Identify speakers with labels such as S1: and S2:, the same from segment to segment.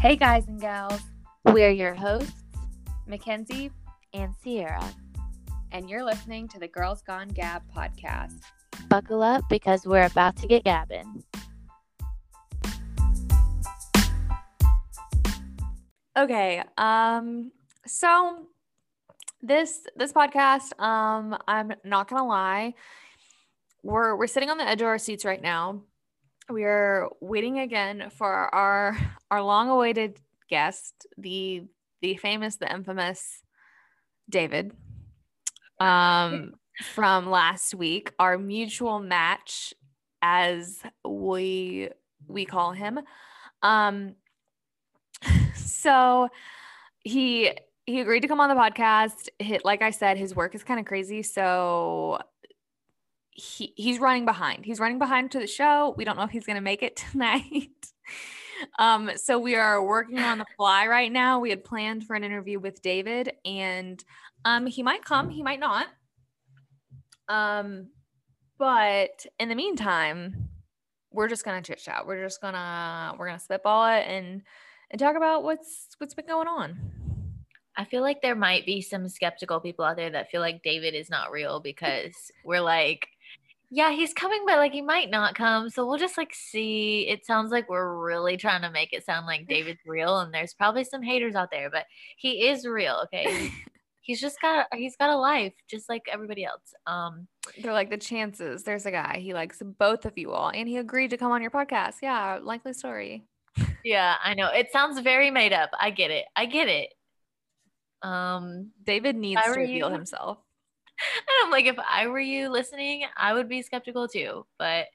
S1: Hey, guys and gals,
S2: We're your hosts,
S1: Mackenzie,
S2: and Cierra.
S1: and you're listening to the Girls Gone Gab podcast.
S2: Buckle up because we're about to get gabbing.
S1: Okay, um, so this this podcast, um, I'm not gonna lie, we're we're sitting on the edge of our seats right now. We're waiting again for our our long-awaited guest, the the famous, the infamous David. Um, from last week, our mutual match, as we we call him. Um, so he he agreed to come on the podcast. Hit like I said, his work is kind of crazy, so he he's running behind. He's running behind to the show. We don't know if he's gonna make it tonight. um, so we are working on the fly right now. We had planned for an interview with David, and um, he might come, he might not. Um, but in the meantime, we're just gonna chit chat. We're just gonna we're gonna spitball it and and talk about what's what's been going on.
S2: I feel like there might be some skeptical people out there that feel like David is not real because we're like, yeah, he's coming, but like he might not come. So we'll just like see. It sounds like we're really trying to make it sound like David's real, and there's probably some haters out there, but he is real. Okay. He's just got he's got a life just like everybody else. Um
S1: They're like the chances. There's a guy he likes both of you all, and he agreed to come on your podcast. Yeah, likely story.
S2: yeah, I know. It sounds very made up. I get it. I get it. Um
S1: David needs to reveal
S2: you-
S1: himself.
S2: And I'm like, if I were you listening, I would be skeptical too. But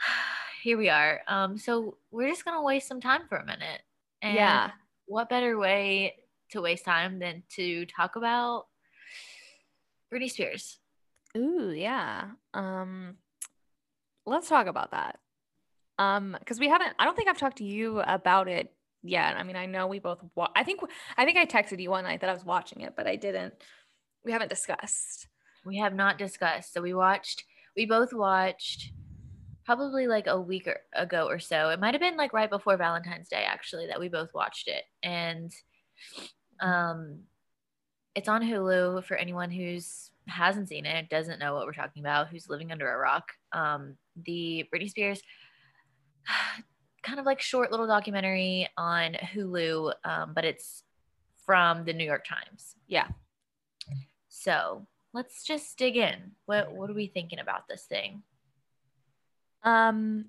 S2: here we are. Um, so we're just gonna waste some time for a minute. And
S1: yeah,
S2: what better way to waste time than to talk about Britney Spears?
S1: Ooh, yeah. Um, let's talk about that. Um, because we haven't. I don't think I've talked to you about it yet. I mean, I know we both. Wa- I think. I think I texted you one night that I was watching it, but I didn't. We haven't discussed.
S2: We have not discussed. So we watched. We both watched. Probably like a week or, ago or so. It might have been like right before Valentine's Day, actually, that we both watched it. And um, it's on Hulu for anyone who's hasn't seen it, doesn't know what we're talking about, who's living under a rock. Um, the Britney Spears kind of like short little documentary on Hulu, um, but it's from the New York Times.
S1: Yeah.
S2: So let's just dig in. What what are we thinking about this thing?
S1: Um,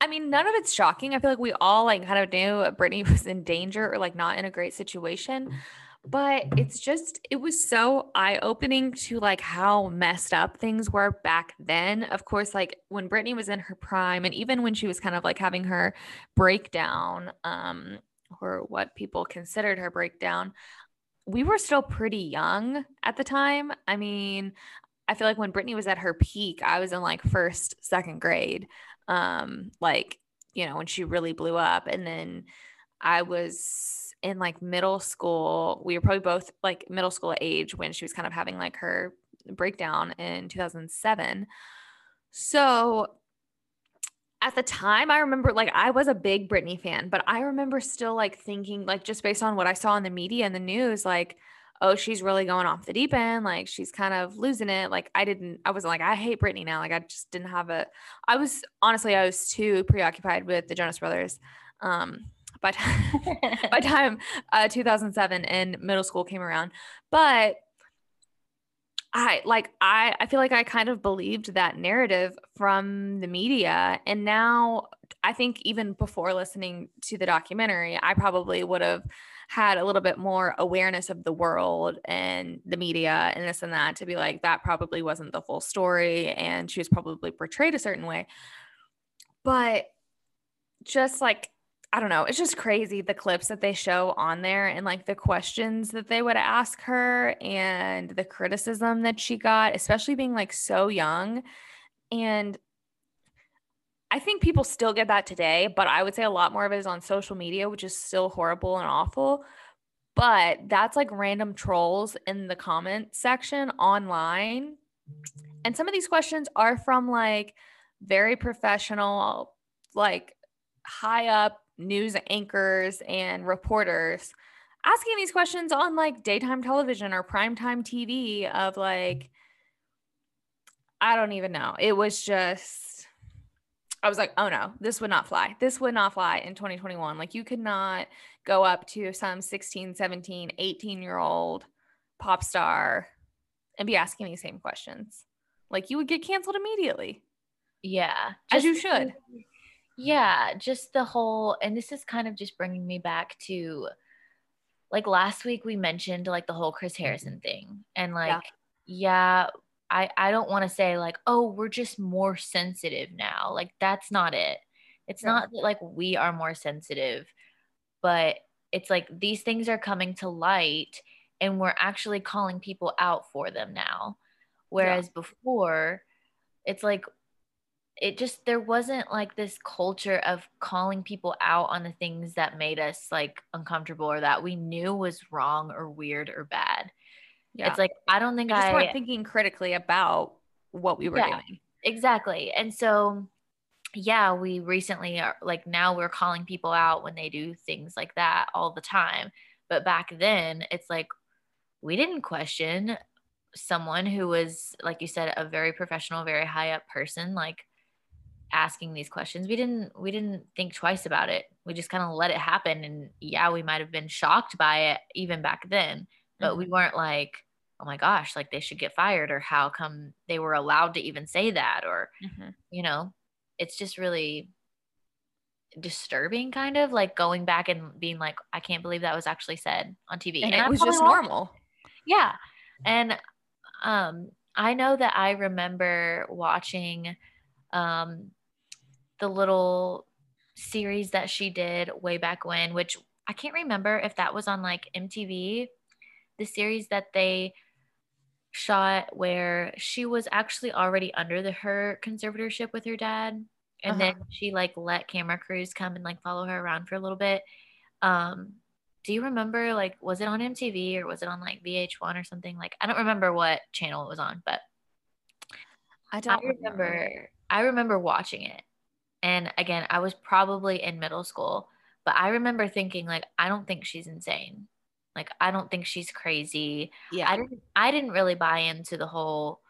S1: I mean, none of it's shocking. I feel like we all like kind of knew Britney was in danger or like not in a great situation. But it's just, it was so eye opening to like how messed up things were back then. Of course, like when Britney was in her prime, and even when she was kind of like having her breakdown, um, or what people considered her breakdown, we were still pretty young at the time. I mean, I feel like when Britney was at her peak, I was in like first, second grade. Um, like, you know, when she really blew up. And then I was in like middle school. We were probably both like middle school age when she was kind of having like her breakdown in 2007. So at the time, I remember like I was a big Britney fan, but I remember still like thinking, like, just based on what I saw in the media and the news, like, oh, she's really going off the deep end. Like she's kind of losing it. Like I didn't, I wasn't like, I hate Britney now. Like I just didn't have a, I was honestly, I was too preoccupied with the Jonas Brothers. Um, by time, by time uh, 2007 and middle school came around. But I like, I, I feel like I kind of believed that narrative from the media. And now I think even before listening to the documentary, I probably would have had a little bit more awareness of the world and the media and this and that to be like that probably wasn't the full story and she was probably portrayed a certain way but just like i don't know it's just crazy the clips that they show on there and like the questions that they would ask her and the criticism that she got especially being like so young and I think people still get that today, but I would say a lot more of it is on social media, which is still horrible and awful. But that's like random trolls in the comment section online. And some of these questions are from like very professional, like high up news anchors and reporters asking these questions on like daytime television or primetime TV of like, I don't even know. It was just, I was like, oh no, this would not fly. This would not fly in 2021. Like, you could not go up to some 16, 17, 18 year old pop star and be asking these same questions. Like, you would get canceled immediately.
S2: Yeah.
S1: As you should.
S2: Yeah. Just the whole, and this is kind of just bringing me back to, like last week we mentioned like the whole Chris mm-hmm. Harrison thing and like yeah, yeah I I don't want to say like oh we're just more sensitive now like that's not it it's yeah. not that like we are more sensitive but it's like these things are coming to light and we're actually calling people out for them now whereas yeah. before it's like it just there wasn't like this culture of calling people out on the things that made us like uncomfortable or that we knew was wrong or weird or bad. Yeah. It's like I don't think
S1: we just
S2: I
S1: weren't thinking critically about what we were yeah, doing.
S2: Exactly. And so yeah, we recently are like now we're calling people out when they do things like that all the time. But back then it's like we didn't question someone who was like you said a very professional, very high up person like asking these questions. We didn't we didn't think twice about it. We just kind of let it happen and yeah we might have been shocked by it even back then but mm-hmm. we weren't like oh my gosh like they should get fired or how come they were allowed to even say that? or mm-hmm. you know it's just really disturbing kind of like going back and being like i can't believe that was actually said on tv
S1: and, and it was just normal.
S2: Yeah. And um i know that i remember watching um the little series that she did way back when, which I can't remember if that was on like MTV, the series that they shot where she was actually already under the her conservatorship with her dad and uh-huh. then she like let camera crews come and like follow her around for a little bit. Um do you remember like was it on mtv or was it on like vh1 or something? Like i don't remember what channel it was on but
S1: i don't
S2: I remember, remember i remember watching it and again, I was probably in middle school, but I remember thinking like I don't think she's insane. Like I don't think she's crazy. Yeah. I didn't I didn't really buy into the whole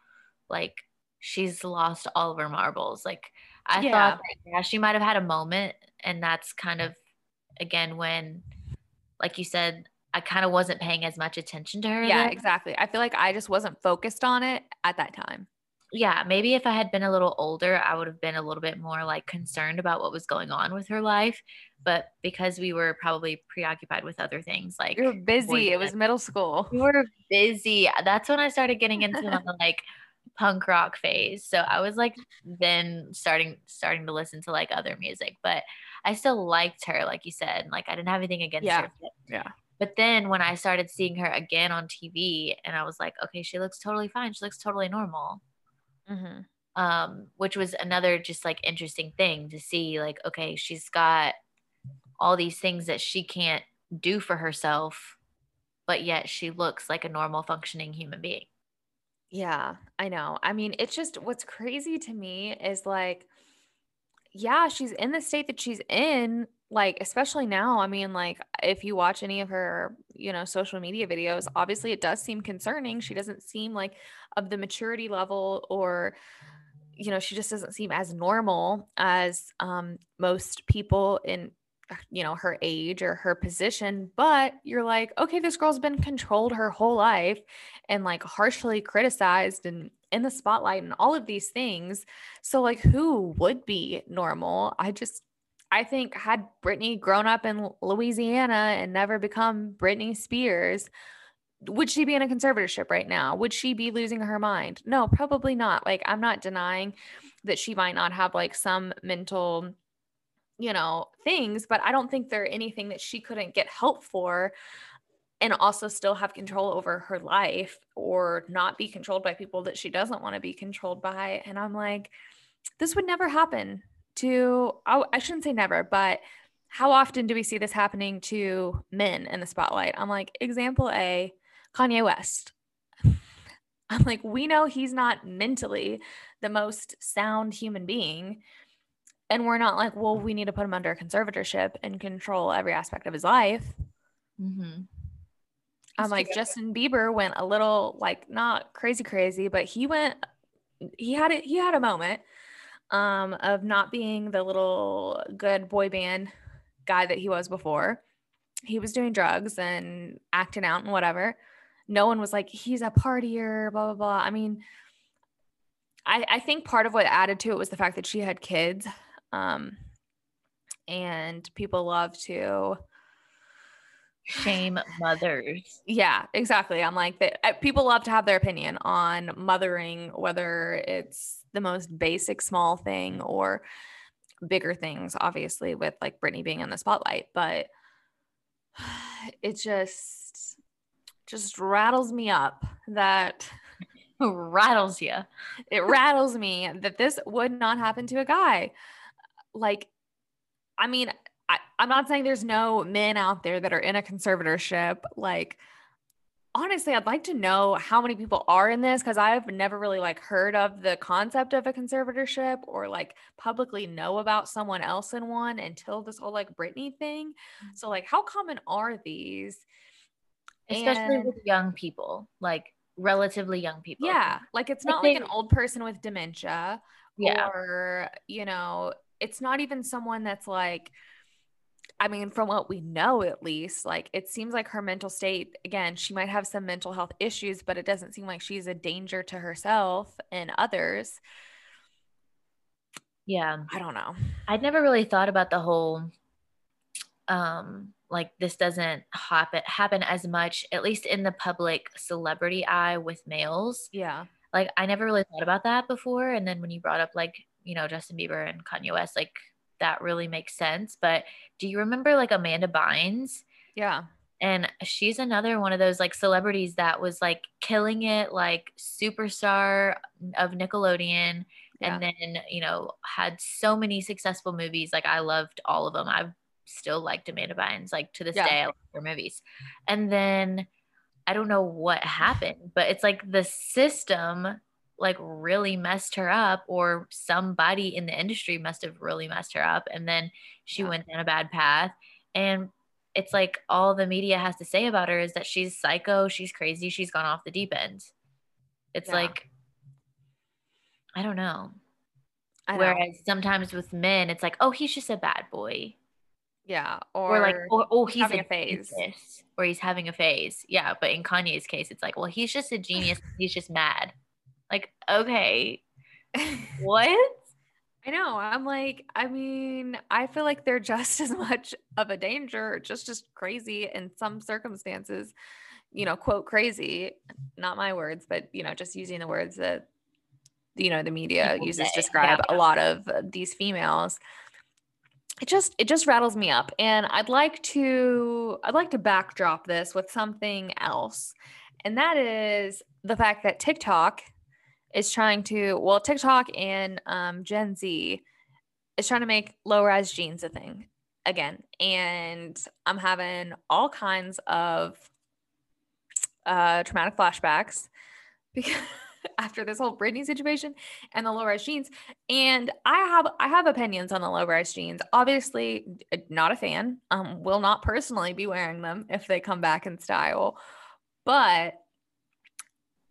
S2: like she's lost all of her marbles. Like I yeah. thought that, yeah, she might have had a moment and that's kind of again when like you said I kind of wasn't paying as much attention to her.
S1: Yeah, then. exactly. I feel like I just wasn't focused on it at that time
S2: yeah, maybe if I had been a little older, I would have been a little bit more like concerned about what was going on with her life. But because we were probably preoccupied with other things, like
S1: you were busy, it was middle school.
S2: We were busy. That's when I started getting into the like punk rock phase. So I was like then starting starting to listen to like other music, but I still liked her, like you said. Like I didn't have anything against
S1: yeah.
S2: her.
S1: Yeah.
S2: But then when I started seeing her again on TV, and I was like, okay, she looks totally fine. She looks totally normal mm-hmm. um, which was another just like interesting thing to see. Like, okay, she's got all these things that she can't do for herself, but yet she looks like a normal functioning human being.
S1: Yeah, I know. I mean, it's just what's crazy to me is like, yeah, she's in the state that she's in, like, especially now. I mean, like, if you watch any of her, you know, social media videos, obviously it does seem concerning. She doesn't seem like of the maturity level or you know she just doesn't seem as normal as um, most people in you know her age or her position but you're like okay this girl's been controlled her whole life and like harshly criticized and in the spotlight and all of these things so like who would be normal i just i think had britney grown up in louisiana and never become britney spears would she be in a conservatorship right now? Would she be losing her mind? No, probably not. Like, I'm not denying that she might not have like some mental, you know, things, but I don't think there anything that she couldn't get help for and also still have control over her life or not be controlled by people that she doesn't want to be controlled by. And I'm like, this would never happen to, I shouldn't say never, but how often do we see this happening to men in the spotlight? I'm like, example A, Kanye West. I'm like, we know he's not mentally the most sound human being. and we're not like, well, we need to put him under conservatorship and control every aspect of his life.
S2: Mm-hmm.
S1: I'm like, Justin Bieber went a little like not crazy, crazy, but he went, he had it, he had a moment um, of not being the little good boy band guy that he was before. He was doing drugs and acting out and whatever. No one was like, he's a partier, blah, blah, blah. I mean, I, I think part of what added to it was the fact that she had kids. Um, and people love to
S2: shame mothers.
S1: Yeah, exactly. I'm like that. People love to have their opinion on mothering, whether it's the most basic small thing or bigger things, obviously, with like Britney being in the spotlight. But it just just rattles me up that
S2: rattles you.
S1: It rattles me that this would not happen to a guy. Like, I mean, I, I'm not saying there's no men out there that are in a conservatorship. Like, honestly, I'd like to know how many people are in this because I've never really like heard of the concept of a conservatorship or like publicly know about someone else in one until this whole like Britney thing. Mm. So, like, how common are these?
S2: Especially and, with young people, like relatively young people.
S1: Yeah. Like, it's not like an old person with dementia yeah. or, you know, it's not even someone that's like, I mean, from what we know, at least, like it seems like her mental state, again, she might have some mental health issues, but it doesn't seem like she's a danger to herself and others.
S2: Yeah.
S1: I don't know.
S2: I'd never really thought about the whole, um, like this doesn't happen happen as much, at least in the public celebrity eye with males.
S1: Yeah.
S2: Like I never really thought about that before. And then when you brought up like, you know, Justin Bieber and Kanye West, like that really makes sense. But do you remember like Amanda Bynes?
S1: Yeah.
S2: And she's another one of those like celebrities that was like killing it, like superstar of Nickelodeon. Yeah. And then, you know, had so many successful movies. Like I loved all of them. I've still liked Amanda Bynes, like to this yeah. day, I love her movies. And then I don't know what happened, but it's like the system like really messed her up or somebody in the industry must have really messed her up and then she yeah. went down a bad path. And it's like all the media has to say about her is that she's psycho she's crazy she's gone off the deep end. It's yeah. like i don't know. I whereas know. sometimes with men it's like oh he's just a bad boy.
S1: Yeah
S2: or, or like or, oh, oh he's having a, a phase. genius, or he's having a phase. Yeah but in kanye's case it's like well he's just a genius he's just mad like, okay, what?
S1: I know. I'm like, I mean, I feel like they're just as much of a danger, just just crazy in some circumstances, you know, quote crazy, not my words, but you know, just using the words that you know the media People uses to describe yeah. a lot of these females. It just it just rattles me up and I'd like to I'd like to backdrop this with something else. And that is the fact that TikTok is trying to, well, TikTok and um, Gen Z is trying to make low rise jeans a thing again. And I'm having all kinds of uh, traumatic flashbacks because after this whole Britney situation and the low rise jeans. And I have I have opinions on the low rise jeans. Obviously, not a fan. Um, will not personally be wearing them if they come back in style. But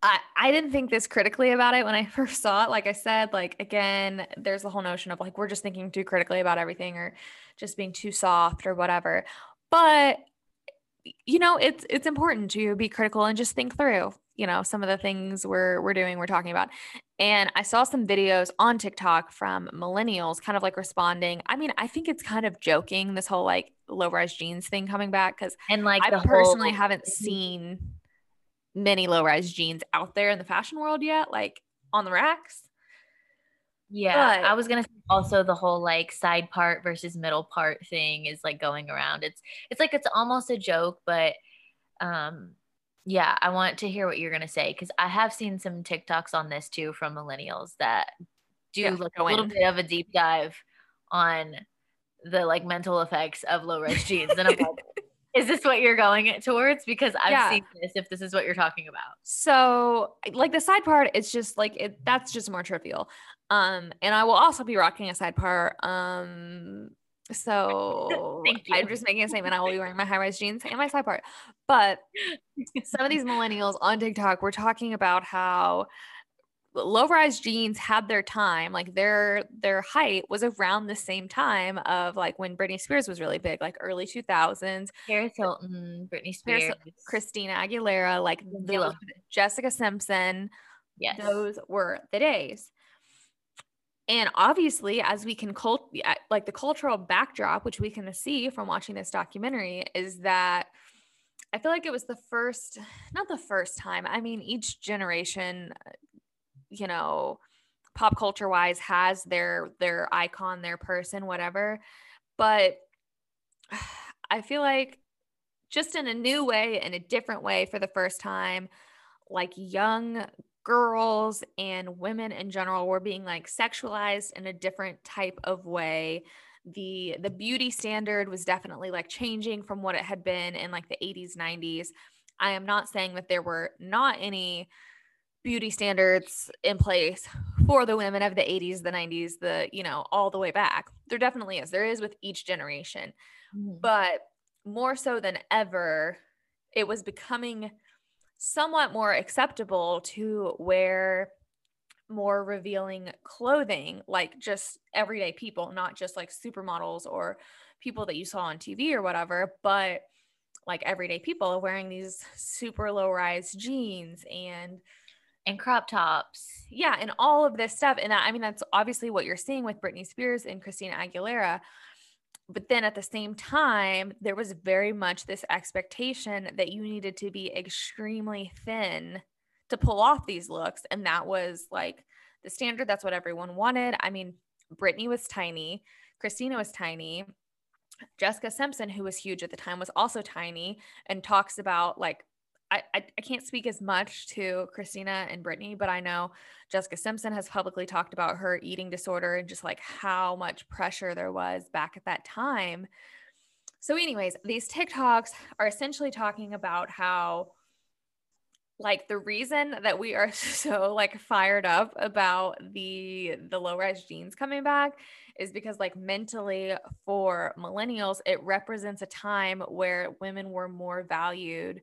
S1: I, I didn't think this critically about it when I first saw it. Like I said, like again, there's the whole notion of like we're just thinking too critically about everything or just being too soft or whatever. But you know, it's it's important to be critical and just think through, you know, some of the things we're we're doing, we're talking about. And I saw some videos on TikTok from millennials kind of like responding. I mean, I think it's kind of joking this whole like low rise jeans thing coming back because
S2: and like
S1: I personally whole- haven't seen many low rise jeans out there in the fashion world yet, like on the racks.
S2: Yeah, but, I was gonna say also the whole like side part versus middle part thing is like going around. It's it's like it's almost a joke, but um yeah, I want to hear what you're gonna say because I have seen some TikToks on this too from millennials that do yeah, look a little bit of a deep dive on the like mental effects of low rise jeans. And I'm like, Is this what you're going towards? Because I've
S1: Yeah.
S2: seen this. If this is what you're talking about,
S1: So like the side part, it's just like it that's just more trivial. Um, and I will also be rocking a side part. Um, so
S2: Thank you.
S1: I'm just making a statement. I will be wearing my high rise jeans and my side part. But some of these millennials on TikTok were talking about how low rise jeans had their time like their their height was around the same time of like when Britney Spears was really big like early 2000s
S2: Paris Hilton, Britney
S1: Paris
S2: Spears,
S1: Christina Aguilera like those- Jessica Simpson
S2: yes,
S1: those were the days. And obviously, as we can cult like the cultural backdrop, which we can see from watching this documentary, is that I feel like it was the first, not the first time. I mean, each generation, you know, pop culture wise, has their their icon, their person, whatever. But I feel like just in a new way, in a different way, for the first time, like young girls and women in general were being like sexualized in a different type of way the the beauty standard was definitely like changing from what it had been in like the 80s 90s i am not saying that there were not any beauty standards in place for the women of the 80s the 90s the you know all the way back. There definitely is. There is with each generation.
S2: Mhm.
S1: but more so than ever, it was becoming somewhat more acceptable to wear more revealing clothing, like just everyday people, not just like supermodels or people that you saw on TV or whatever, but like everyday people wearing these super low rise jeans and
S2: and crop tops.
S1: yeah, and all of this stuff. And I I mean, that's obviously what you're seeing with Britney Spears and Christina Aguilera. But then at the same time, there was very much this expectation that you needed to be extremely thin to pull off these looks. And that was like the standard. That's what everyone wanted. I mean, Britney was tiny, Christina was tiny. Jessica Simpson, who was huge at the time, was also tiny and talks about like I, I, can't speak as much to Christina and Britney, but I know Jessica Simpson has publicly talked about her eating disorder and just like how much pressure there was back at that time. So, anyways, these TikToks are essentially talking about how like the reason that we are so like fired up about the the low rise jeans coming back is because like mentally for millennials it represents a time where women were more valued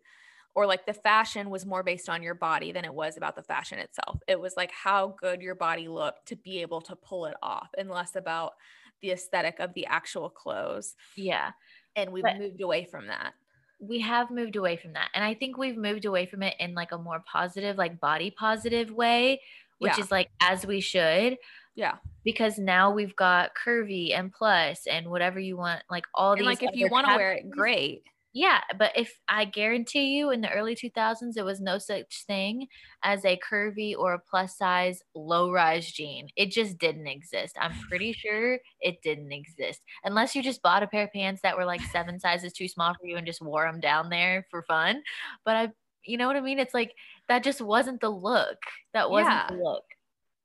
S1: or like the fashion was more based on your body than it was about the fashion itself. It was like how good your body looked to be able to pull it off and less about the aesthetic of the actual clothes.
S2: Yeah,
S1: And we've
S2: But-
S1: moved away from that.
S2: we have moved away from that, and I think we've moved away from it in like a more positive, like body positive way, which
S1: Yeah.
S2: is like as we should.
S1: Yeah.
S2: Because now we've got curvy and plus and whatever you want, like all
S1: And
S2: these.
S1: like if you want to wear it, great.
S2: Yeah, but if I guarantee you in the early 2000s, there was no such thing as a curvy or a plus size low rise jean. It just didn't exist. I'm pretty sure it didn't exist unless you just bought a pair of pants that were like seven sizes too small for you and just wore them down there for fun. But I, you know what I mean? It's like that just wasn't the look. That wasn't the
S1: Yeah.
S2: look.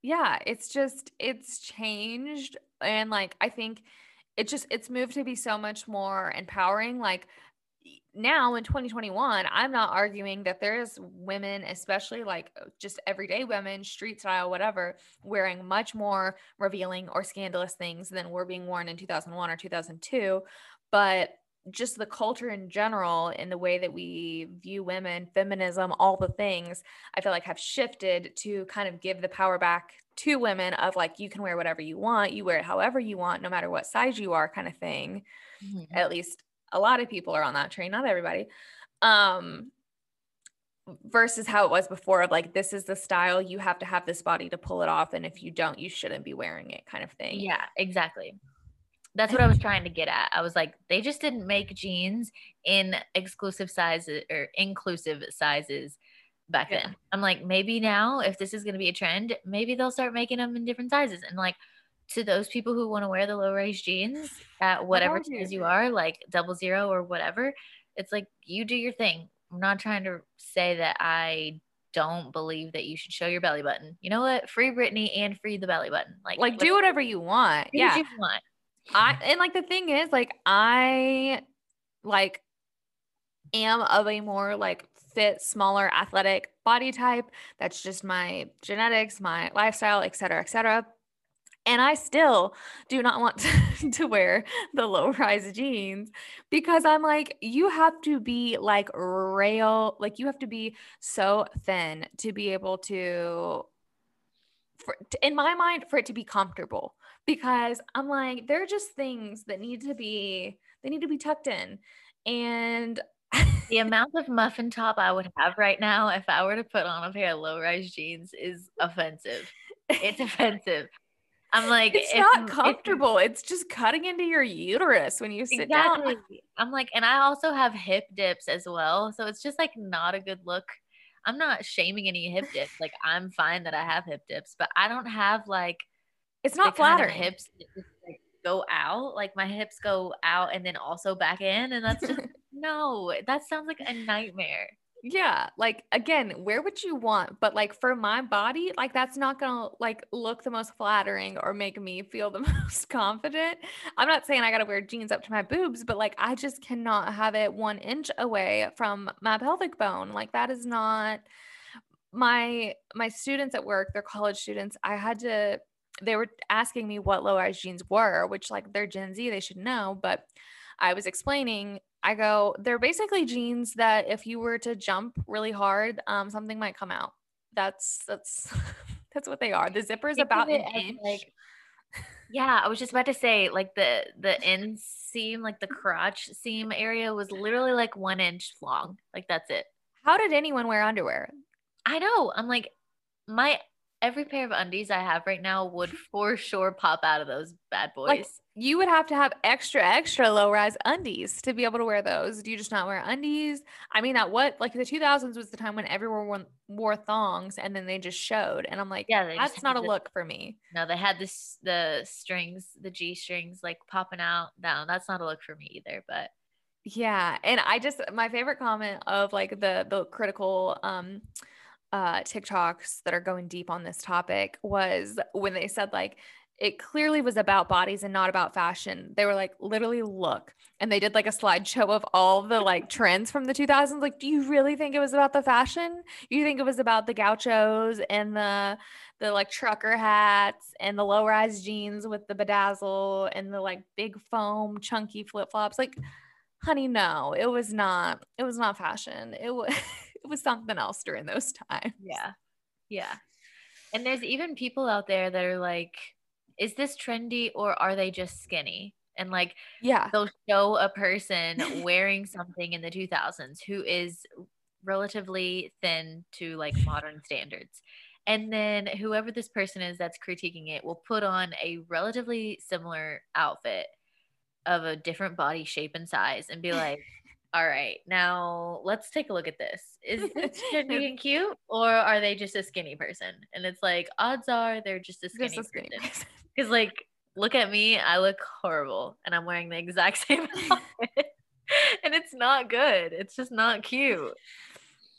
S1: yeah it's just it's changed and like i think it just it's moved to be so much more empowering like now in 2021 i'm not arguing that there's women especially like uh, just everyday women street style whatever wearing much more revealing or scandalous things than were being worn in 2001 or 2002 but just the culture in general and the way that we view women, feminism, all the things, I feel like have shifted to kind of give the power back to women of like, you can wear whatever you want, you wear it however you want, no matter what size you are, kind of thing.
S2: Mhm.
S1: At least a lot of people are on that train, not everybody. Um, versus how it was before of like, this is the style, you have to have this body to pull it off. And if you don't, you shouldn't be wearing it, kind of thing.
S2: Yeah, exactly. That's what I was trying to get at. I was like, they just didn't make jeans in exclusive sizes or inclusive sizes back
S1: Yeah.
S2: then. I'm like, maybe now, if this is going to be a trend, maybe they'll start making them in different sizes. And like, to those people who want to wear the low rise jeans at whatever size you are, like double zero or whatever, it's like you do your thing. I'm not trying to say that I don't believe that you should show your belly button. You know what? Free Britney and free the belly button. Like,
S1: Like, do whatever you want. Yeah.
S2: you want.
S1: I and like the thing is, like I like am of a more like fit, smaller, athletic body type. That's just my genetics, my lifestyle, et cetera, et cetera. And I still do not want to, to wear the low rise jeans because I'm like, you have to be like rail, like you have to be so thin to be able to, for, in my mind, for it to be comfortable. Because I'm like, there are just things that need to be, they need to be tucked in. And
S2: the amount of muffin top I would have right now if I were to put on a pair of low rise jeans is offensive. It's offensive. I'm like,
S1: it's if, not comfortable. If, it's just cutting into your uterus when you sit exactly. down.
S2: I'm like, and I also have hip dips as well. So it's just like not a good look. I'm not shaming any hip dips. Like I'm fine that I have hip dips, but I don't have like
S1: it's not flattering
S2: kind of hips like go out. Like my hips go out and then also back in. And that's just no, that sounds like a nightmare.
S1: Yeah, like again, where would you want? But like for my body, like that's not gonna like look the most flattering or make me feel the most confident. I'm not saying I gotta wear jeans up to my boobs, but like I just cannot have it one inch away from my pelvic bone. Like that is not my my students at work, they're college students. I had to they were asking me what low rise jeans were, which like they're Gen Z, they should know, but I was explaining I go, they're basically jeans that if you were to jump really hard, um, something might come out. That's that's that's what they are. The zipper is about an inch. Like,
S2: yeah, I was just about to say, like the the inseam, like the crotch seam area was literally like one inch long. Like that's it.
S1: How did anyone wear underwear?
S2: I know. I'm like, my every pair of undies I have right now would for sure pop out of those bad boys.
S1: Like, you would have to have extra, extra low rise undies to be able to wear those. Do you just not wear undies? I mean, at what, like the 2000s was the time when everyone wore, wore thongs and then they just showed. And I'm like, yeah, that's not a the, look for me.
S2: No, they had this, the strings, the G strings like popping out down. That's not a look for me either. But
S1: yeah. And I just, my favorite comment of like the, the critical, um, uh TikToks that are going deep on this topic was when they said like it clearly was about bodies and not about fashion. They were like, literally, look. And they did like a slideshow of all the like trends from the 2000s. Like, do you really think it was about the fashion? You think it was about the gauchos and the, the like trucker hats and the low rise jeans with the bedazzle and the like big foam chunky flip flops? Like, honey, no, it was not, it was not fashion. It was, it was something else during those times.
S2: Yeah. Yeah. And there's even people out there that are like, is this trendy or are they just skinny? And like,
S1: yeah,
S2: they'll show a person wearing something in the 2000s who is relatively thin to like modern standards. And then whoever this person is that's critiquing it will put on a relatively similar outfit of a different body shape and size and be like, all right, now let's take a look at this. Is this trendy and cute, or are they just a skinny person? And it's like, odds are they're just a skinny, just a skinny person. Because, like, look at me, I look horrible, and I'm wearing the exact same outfit, and it's not good. It's just not cute.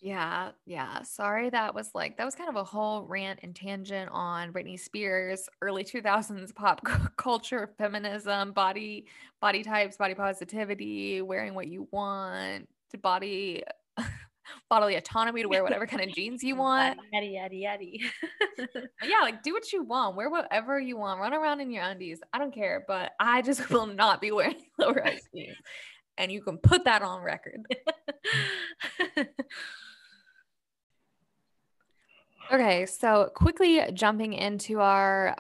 S1: Yeah, yeah. Sorry, that was like that was kind of a whole rant and tangent on Britney Spears, early 2000s pop culture, feminism, body body types, body positivity, wearing what you want, to body bodily autonomy to wear whatever kind of jeans you want.
S2: Yaddy yaddy yaddy.
S1: yeah, like do what you want, wear whatever you want, run around in your undies. I don't care, but I just will not be wearing low rise jeans. And you can put that on record. Okay, so quickly jumping into our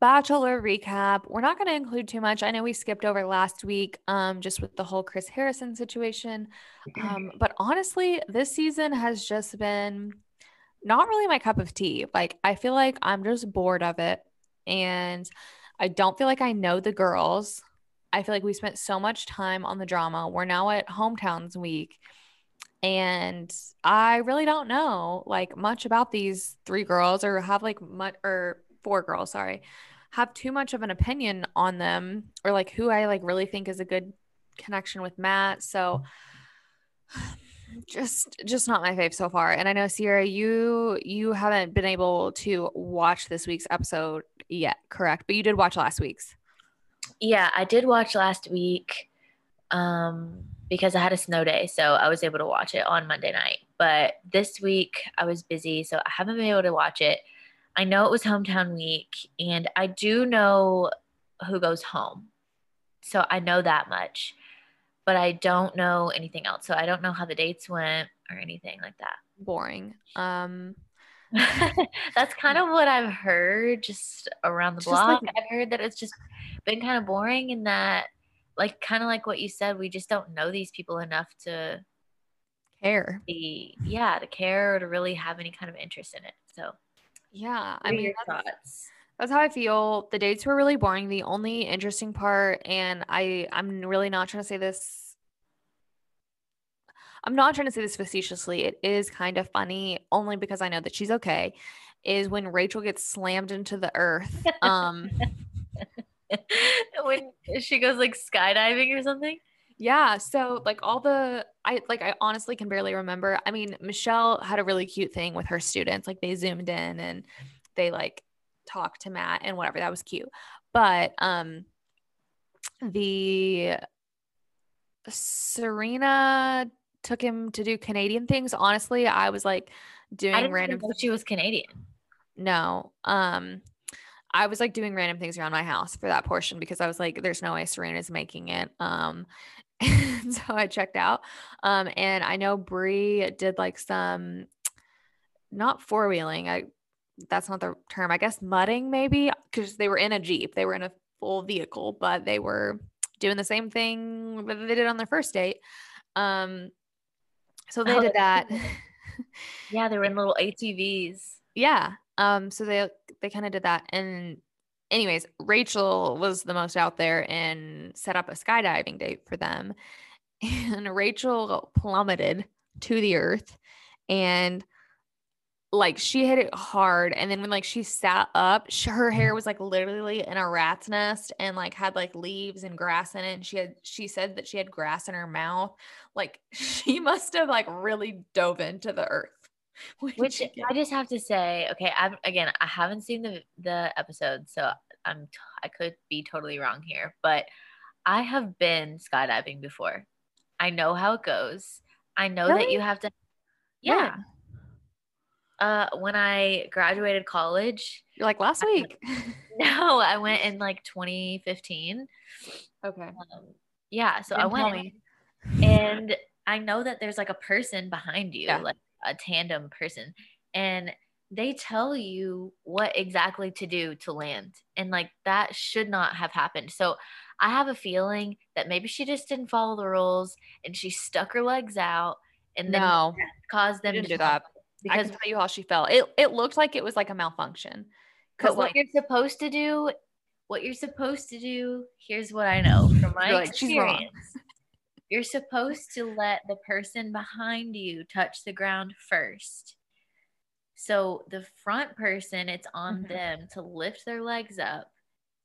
S1: Bachelor recap. We're not going to include too much. I know we skipped over last week um, just with the whole Chris Harrison situation. Um, but honestly, this season has just been not really my cup of tea. Like, I feel like I'm just bored of it. And I don't feel like I know the girls. I feel like we spent so much time on the drama. We're now at hometowns week and I really don't know like much about these three girls or have like much or four girls, sorry, have too much of an opinion on them or like who I like really think is a good connection with Matt. So just just not my fave so far. And I know Cierra, you you haven't been able to watch this week's episode yet, correct? But you did watch last week's.
S2: Yeah, I did watch last week. Um because I had a snow day. So I was able to watch it on Monday night. But this week I was busy. So I haven't been able to watch it. I know it was hometown week and I do know who goes home. So I know that much, but I don't know anything else. So I don't know how the dates went or anything like that.
S1: Boring. Um,
S2: That's kind of what I've heard just around the
S1: Just
S2: block.
S1: like-
S2: I've heard that it's just been kind of boring in that, like, kind of like what you said, we just don't know these people enough to
S1: care.
S2: be, yeah, to care or to really have any kind of interest in it. So,
S1: Yeah. I mean, that's,
S2: thoughts?
S1: that's how I feel. The dates were really boring. The only interesting part, and I, I'm really not trying to say this. I'm not trying to say this facetiously. It is kind of funny, only because I know that she's okay. Is when Rachel gets slammed into the earth. Um,
S2: when she goes like skydiving or something.
S1: Yeah, so like all the I like I honestly can barely remember. I mean, Michelle had a really cute thing with her students. Like they zoomed in and they like talked to Matt and whatever. That was cute. But um the Serena took him to do Canadian things. Honestly, I was like doing random
S2: she was Canadian.
S1: no. Um I was like doing random things around my house for that portion because I was like, there's no way Serena's making it. Um so I checked out. Um and I know Brie did like some not four wheeling. I that's not the term. I guess mudding maybe because they were in a Jeep. They were in a full vehicle, but they were doing the same thing that they did on their first date. Um so they
S2: Oh,
S1: did that.
S2: Yeah, they were in little ATVs.
S1: yeah um so they they kind of did that and anyways rachel was the most out there and set up a skydiving date for them. And rachel plummeted to the earth and like she hit it hard. And then when like she sat up sh her hair was like literally in a rat's nest and like had like leaves and grass in it. And she had she said that she had grass in her mouth. Like she must have like really dove into the earth
S2: Which I just have to say, okay, I've again, I haven't seen the the episode, so I'm t- I could be totally wrong here, but I have been skydiving before. I know how it goes. I know that you have to. Yeah. Uh, when I graduated college,
S1: You're like last
S2: I-
S1: week.
S2: no, I went in like 2015.
S1: okay.
S2: Um, yeah, so I went and I know that there's like a person behind you,
S1: Yeah.
S2: like a tandem person, and they tell you what exactly to do to land. And like that should not have happened. So I have a feeling that maybe she just didn't follow the rules and she stuck her legs out and then
S1: No,
S2: caused them to
S1: do that. I
S2: because
S1: can tell you how she felt. It it looked like it was like a malfunction. Because
S2: what
S1: like
S2: you're supposed to do, what you're supposed to do, here's what I know from my
S1: like, "She's
S2: experience. You're supposed to let the person behind you touch the ground first. So the front person, it's on
S1: Mhm.
S2: them to lift their legs up,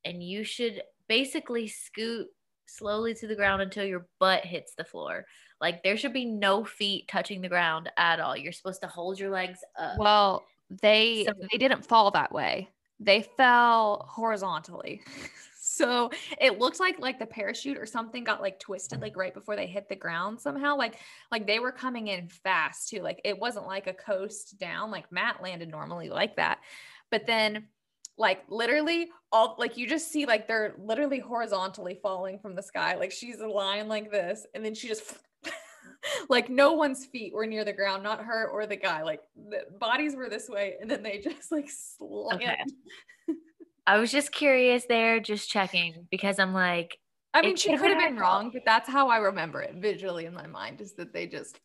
S2: and you should basically scoot slowly to the ground until your butt hits the floor. Like there should be no feet touching the ground at all. You're supposed to hold your legs up.
S1: well, they
S2: So-
S1: they didn't fall that way. They fell horizontally. So it looked like like the parachute or something got like twisted like right before they hit the ground somehow. Like like they were coming in fast too. Like it wasn't like a coast down. Like Matt landed normally like that. But then like literally all like you just see like they're literally horizontally falling from the sky. Like she's a line like this, and then she just like no one's feet were near the ground, not her or the guy. Like the bodies were this way, and then they just like slammed.
S2: Okay. I was just curious there, just checking because I'm like,
S1: I mean, she
S2: could've been
S1: been wrong, but that's how I remember it visually in my mind is that they just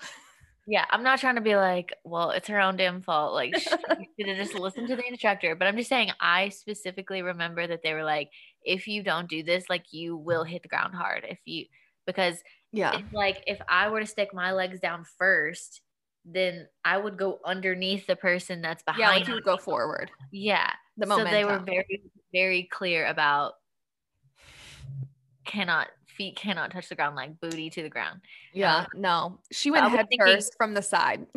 S2: yeah, I'm not trying to be like, well, it's her own damn fault. Like, she should have just listened to the instructor. But I'm just saying, I specifically remember that they were like, if you don't do this, like, you will hit the ground hard. If you, because
S1: yeah.
S2: it's like, if I were to stick my legs down first, then I would go underneath the person that's behind.
S1: Yeah, like you would go forward.
S2: Yeah.
S1: The
S2: so they were very, very clear about cannot feet cannot touch the ground like booty to the ground.
S1: Yeah, no. She went head
S2: thinking-
S1: first from the side.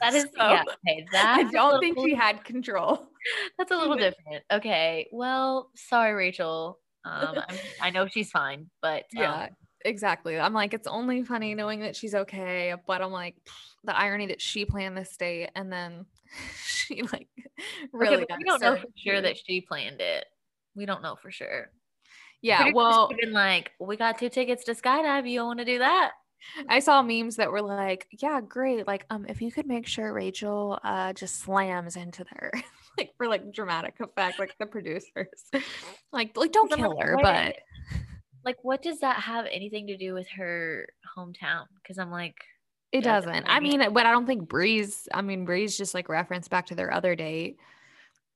S2: That is
S1: So,
S2: yeah. Okay,
S1: I don't think
S2: little-
S1: she had control.
S2: That's a little different. Okay. Well, sorry, Rachel. Um, I know she's fine, but um,
S1: Yeah. exactly. I'm like, it's only funny knowing that she's okay, but I'm like, the irony that she planned this date and then she like really.
S2: Okay, we don't know for sure that she planned it. We don't know for sure.
S1: Yeah, well,
S2: been like, we got two tickets to skydive. You want to do that?
S1: I saw memes that were like, yeah, great. Like, um, if you could make sure Rachel uh just slams into there, like for like dramatic effect, like the producers. like, like don't kill like, her, but
S2: like what does that have anything to do with her hometown? Because I'm like
S1: it doesn't. I mean, but I don't think Bri's, I mean, Bri's just like reference back to their other date.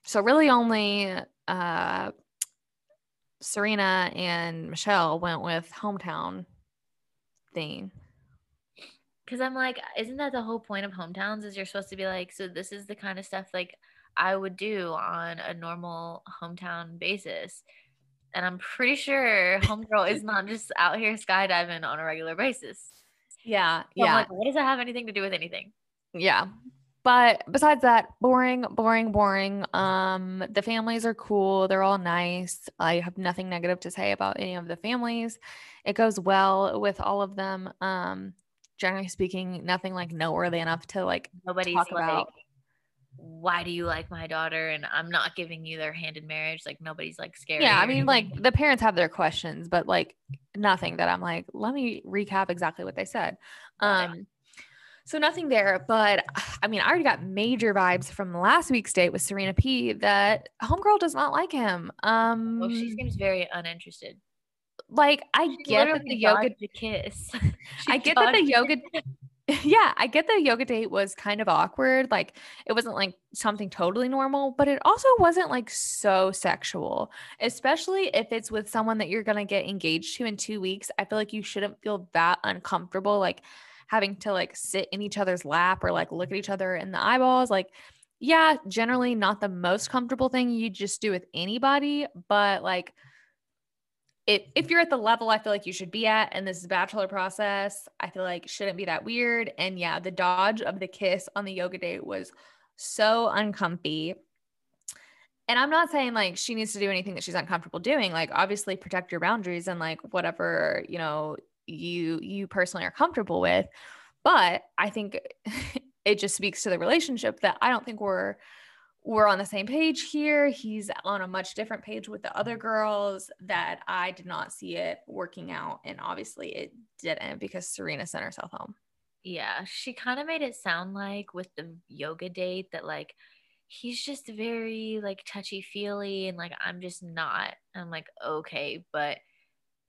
S1: So really only uh Serena and Michelle went with hometown thing.
S2: Cause I'm like, isn't that the whole point of hometowns? Is you're supposed to be like, so this is the kind of stuff like I would do on a normal hometown basis. And I'm pretty sure Homegirl is not just out here skydiving on a regular basis.
S1: Yeah. So yeah. Like,
S2: what does that have anything to do with anything?
S1: Yeah. But besides that, boring, boring, boring. Um, the families are cool. They're all nice. I have nothing negative to say about any of the families. It goes well with all of them. Um, generally speaking, nothing like noteworthy enough to like
S2: nobody's talk like, about. Why do you like my daughter? And I'm not giving you their hand in marriage. Like nobody's like scared.
S1: Yeah, I mean, like the parents have their questions, but like nothing that I'm like, let me recap exactly what they said. Um, so nothing there, but I mean, I already got major vibes from last week's date with Serena P that homegirl does not like him. Um
S2: well, she seems very uninterested.
S1: Like I she get that the yoga
S2: to kiss.
S1: I get that the yoga yeah, I get the yoga date was kind of awkward. Like it wasn't like something totally normal, but it also wasn't like so sexual, especially if it's with someone that you're going to get engaged to in 2 weeks. I feel like you shouldn't feel that uncomfortable like having to like sit in each other's lap or like look at each other in the eyeballs. Like, yeah, generally not the most comfortable thing you just do with anybody, but like if if you're at the level I feel like you should be at and this is bachelor process, I feel like shouldn't be that weird. And yeah, the dodge of the kiss on the yoga date was so uncomfy. And I'm not saying like she needs to do anything that she's uncomfortable doing. Like obviously protect your boundaries and like whatever, you know, you you personally are comfortable with but i think it just speaks to the relationship that i don't think we're we're on the same page here he's on a much different page with the other girls that i did not see it working out and obviously it didn't because serena sent herself home
S2: yeah she kind of made it sound like with the yoga date that like he's just very like touchy feely and like i'm just not i'm like okay but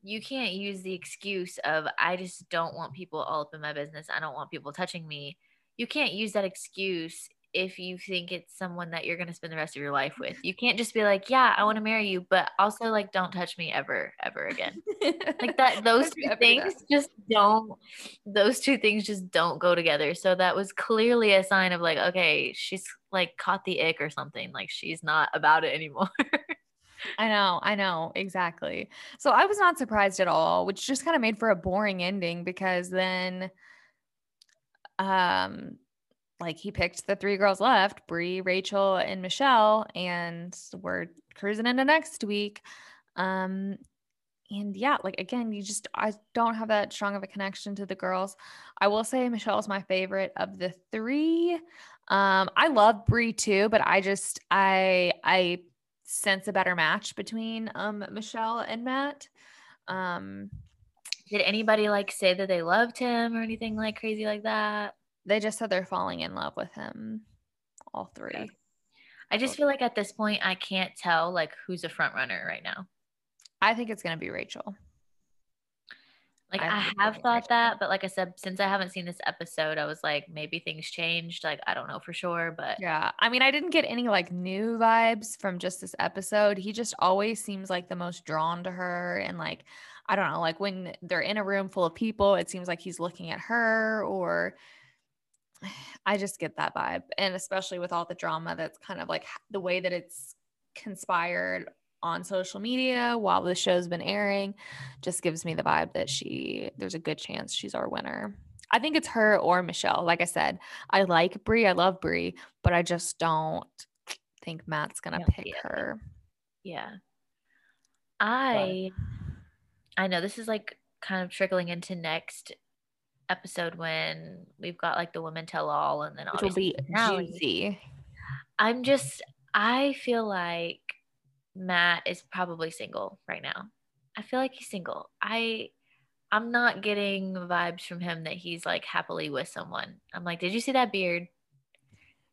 S2: you can't use the excuse of I just don't want people all up in my business. I don't want people touching me. You can't use that excuse if you think it's someone that you're going to spend the rest of your life with. You can't just be like, "Yeah, I want to marry you, but also like don't touch me ever ever again." like that those two things just don't those two things just don't go together. So that was clearly a sign of like, okay, she's like caught the ick or something. Like she's not about it anymore.
S1: I know, I know, exactly. So I was not surprised at all, which just kind of made for a boring ending because then um like he picked the three girls left, Bri, Rachael, and Michelle, and we're cruising into next week. Um and yeah, like again, you just I don't have that strong of a connection to the girls. I will say Michelle's my favorite of the three. Um, I love Bri too, but I just I I sense a better match between um Michelle and Matt. Um
S2: did anybody like say that they loved him or anything like crazy like that?
S1: They just said they're falling in love with him. All three. Okay.
S2: I just feel like at this point I can't tell like who's a front runner right now.
S1: I think it's gonna be Rachael.
S2: Like I, I have thought that, but like I said, since I haven't seen this episode, I was like, maybe things changed. Like I don't know for sure, but
S1: yeah. I mean, I didn't get any like new vibes from just this episode. He just always seems like the most drawn to her, and like I don't know, like when they're in a room full of people, it seems like he's looking at her, or I just get that vibe, and especially with all the drama that's kind of like the way that it's conspired on social media while the show's been airing just gives me the vibe that she there's a good chance she's our winner. I think it's her or Michelle. Like I said, I like Bri. I love Bri, but I just don't think Matt's gonna pick her.
S2: Yeah. I but. I know this is like kind of trickling into next episode when we've got like the women tell all and then
S1: Which will be
S2: finale.
S1: juicy.
S2: I'm just I feel like Matt is probably single right now. I feel like he's single. I I'm not getting vibes from him that he's like happily with someone. I'm like, did you see that beard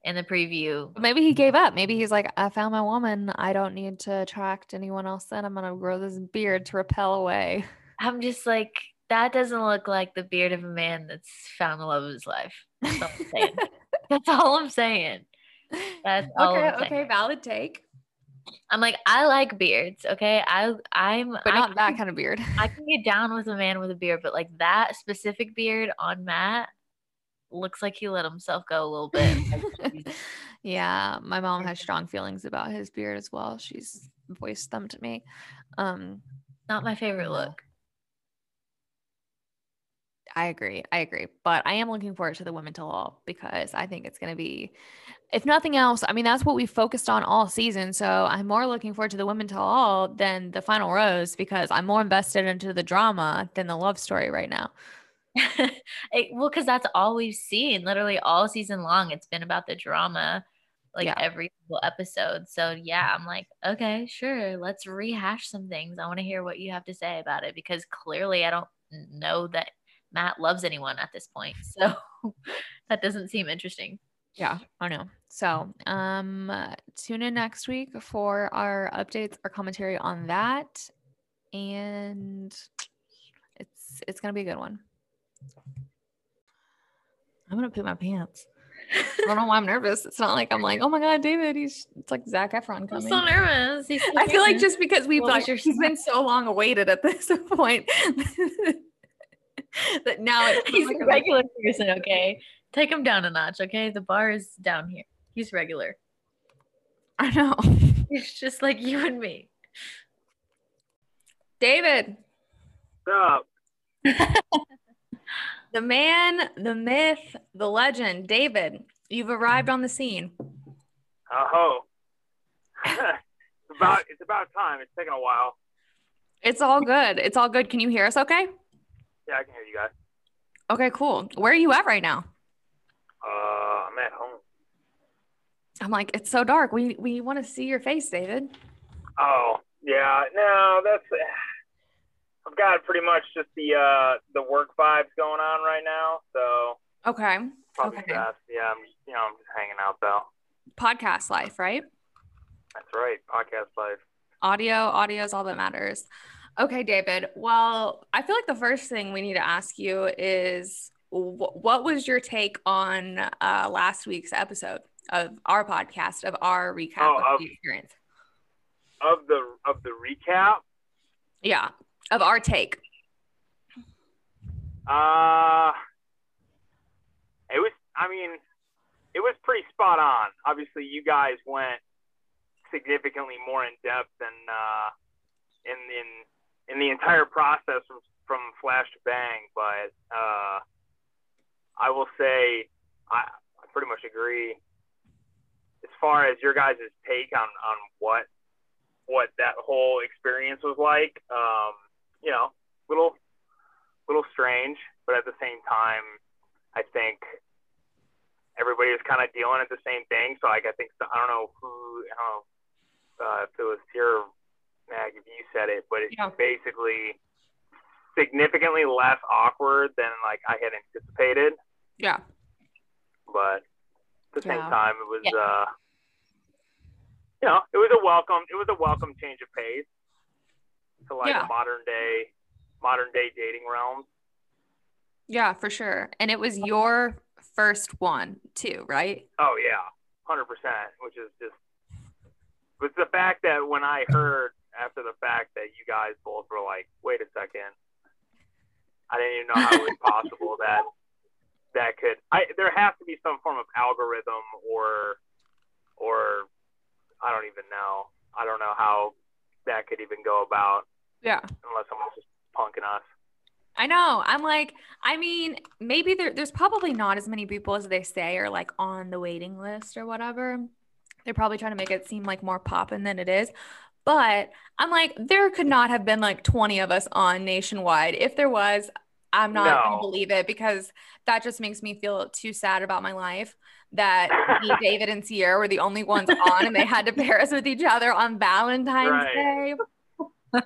S2: in the preview?
S1: Maybe he gave up. Maybe he's like, I found my woman. I don't need to attract anyone else. Then I'm gonna grow this beard to repel away.
S2: I'm just like, that doesn't look like the beard of a man that's found the love of his life. That's all I'm saying. that's all I'm saying. That's all
S1: okay,
S2: saying.
S1: okay, valid take.
S2: I'm like, I like beards. Okay, I I'm
S1: But
S2: I
S1: not
S2: can-
S1: that kind of beard.
S2: I can get down with a man with a beard, but like that specific beard on Matt looks like he let himself go a little bit.
S1: yeah, my mom has strong feelings about his beard as well. She's voiced them to me. Um,
S2: Not my favorite look.
S1: I agree. I agree. But I am looking forward to the women tell all because I think it's going to be, if nothing else, I mean, that's what we focused on all season. So I'm more looking forward to the women tell all than the final rose because I'm more invested into the drama than the love story right now.
S2: It- well, because that's all we've seen. Literally all season long, it's been about the drama, like
S1: Yeah.
S2: every single episode. So yeah, I'm like, okay, sure, let's rehash some things. I want to hear what you have to say about it because clearly I don't know that Matt loves anyone at this point. So that doesn't seem interesting.
S1: Yeah, I know. So, um, tune in next week for our updates, our commentary on that, and it's it's gonna be a good one. I'm gonna poop my pants. I don't know why I'm nervous. It's not like I'm like, oh my god, David. He's it's like Zac Efron coming.
S2: I'm
S1: coming.
S2: so nervous. He's so
S1: I feel like just because we've
S2: What was
S1: like he's been so long awaited at this point that now it's
S2: he's a regular person, okay? Take him down a notch, okay? The bar is down here. He's regular.
S1: I know.
S2: He's just like you and me.
S1: David,
S3: What's up?
S1: the man, the myth, the legend, David, you've arrived on the scene.
S3: Oh, it's about it's about time. It's taken a while.
S1: It's all good. It's all good. Can you hear us okay?
S3: Yeah, I can hear you guys.
S1: Okay, cool. Where are you at right now?
S3: Uh, I'm at home.
S1: I'm like, it's so dark. We we want to see your face, David.
S3: Oh, yeah. No, that's. I've got pretty much just the uh the work vibes going on right now, so
S1: Okay.
S3: probably
S1: Okay.
S3: best. Yeah, I'm you know I'm just hanging out though.
S1: Podcast life, right?
S3: That's right, podcast life.
S1: Audio, audio is all that matters. Okay, David. Well, I feel like the first thing we need to ask you is wh- what was your take on uh, last week's episode of our podcast, of our recap
S3: Oh,
S1: of
S3: of-
S1: the experience?
S3: Of the of the recap,
S1: Yeah, of our take.
S3: Uh, it was. I mean, it was pretty spot on. Obviously, you guys went significantly more in depth than uh, in in in the entire process from from flash to bang. But uh, I will say, I, I pretty much agree. As far as your guys' take on on what what that whole experience was like, um, you know, little little strange, but at the same time, I think everybody is kind of dealing at the same thing. So like, I think I don't know who, I don't know uh, if it was here, Mag, if you said it, but it's
S1: Yeah.
S3: basically significantly less awkward than like I had anticipated.
S1: Yeah.
S3: But at the same time, it was,
S2: Yeah.
S3: uh, you know, it was a welcome, it was a welcome change of pace to like
S1: Yeah.
S3: modern day, modern day dating realm.
S1: Yeah, for sure. And it was your first one too, right?
S3: Oh yeah, hundred percent. Which is just was the fact that when I heard after the fact that you guys both were like, "Wait a second, I didn't even know how it was possible that that could." I there has to be some form of algorithm or or I don't even know. I don't know how that could even go about
S1: Yeah.
S3: unless someone's just punking us.
S1: I know. I'm like, I mean, maybe there, there's probably not as many people as they say are like on the waiting list or whatever. They're probably trying to make it seem like more poppin' than it is. But I'm like, there could not have been like 20 of us on nationwide. If there was, I'm not
S3: No.
S1: going to believe it because that just makes me feel too sad about my life that me, David, and Cierra were the only ones on and they had to pair us with each other on Valentine's
S3: Right.
S1: Day.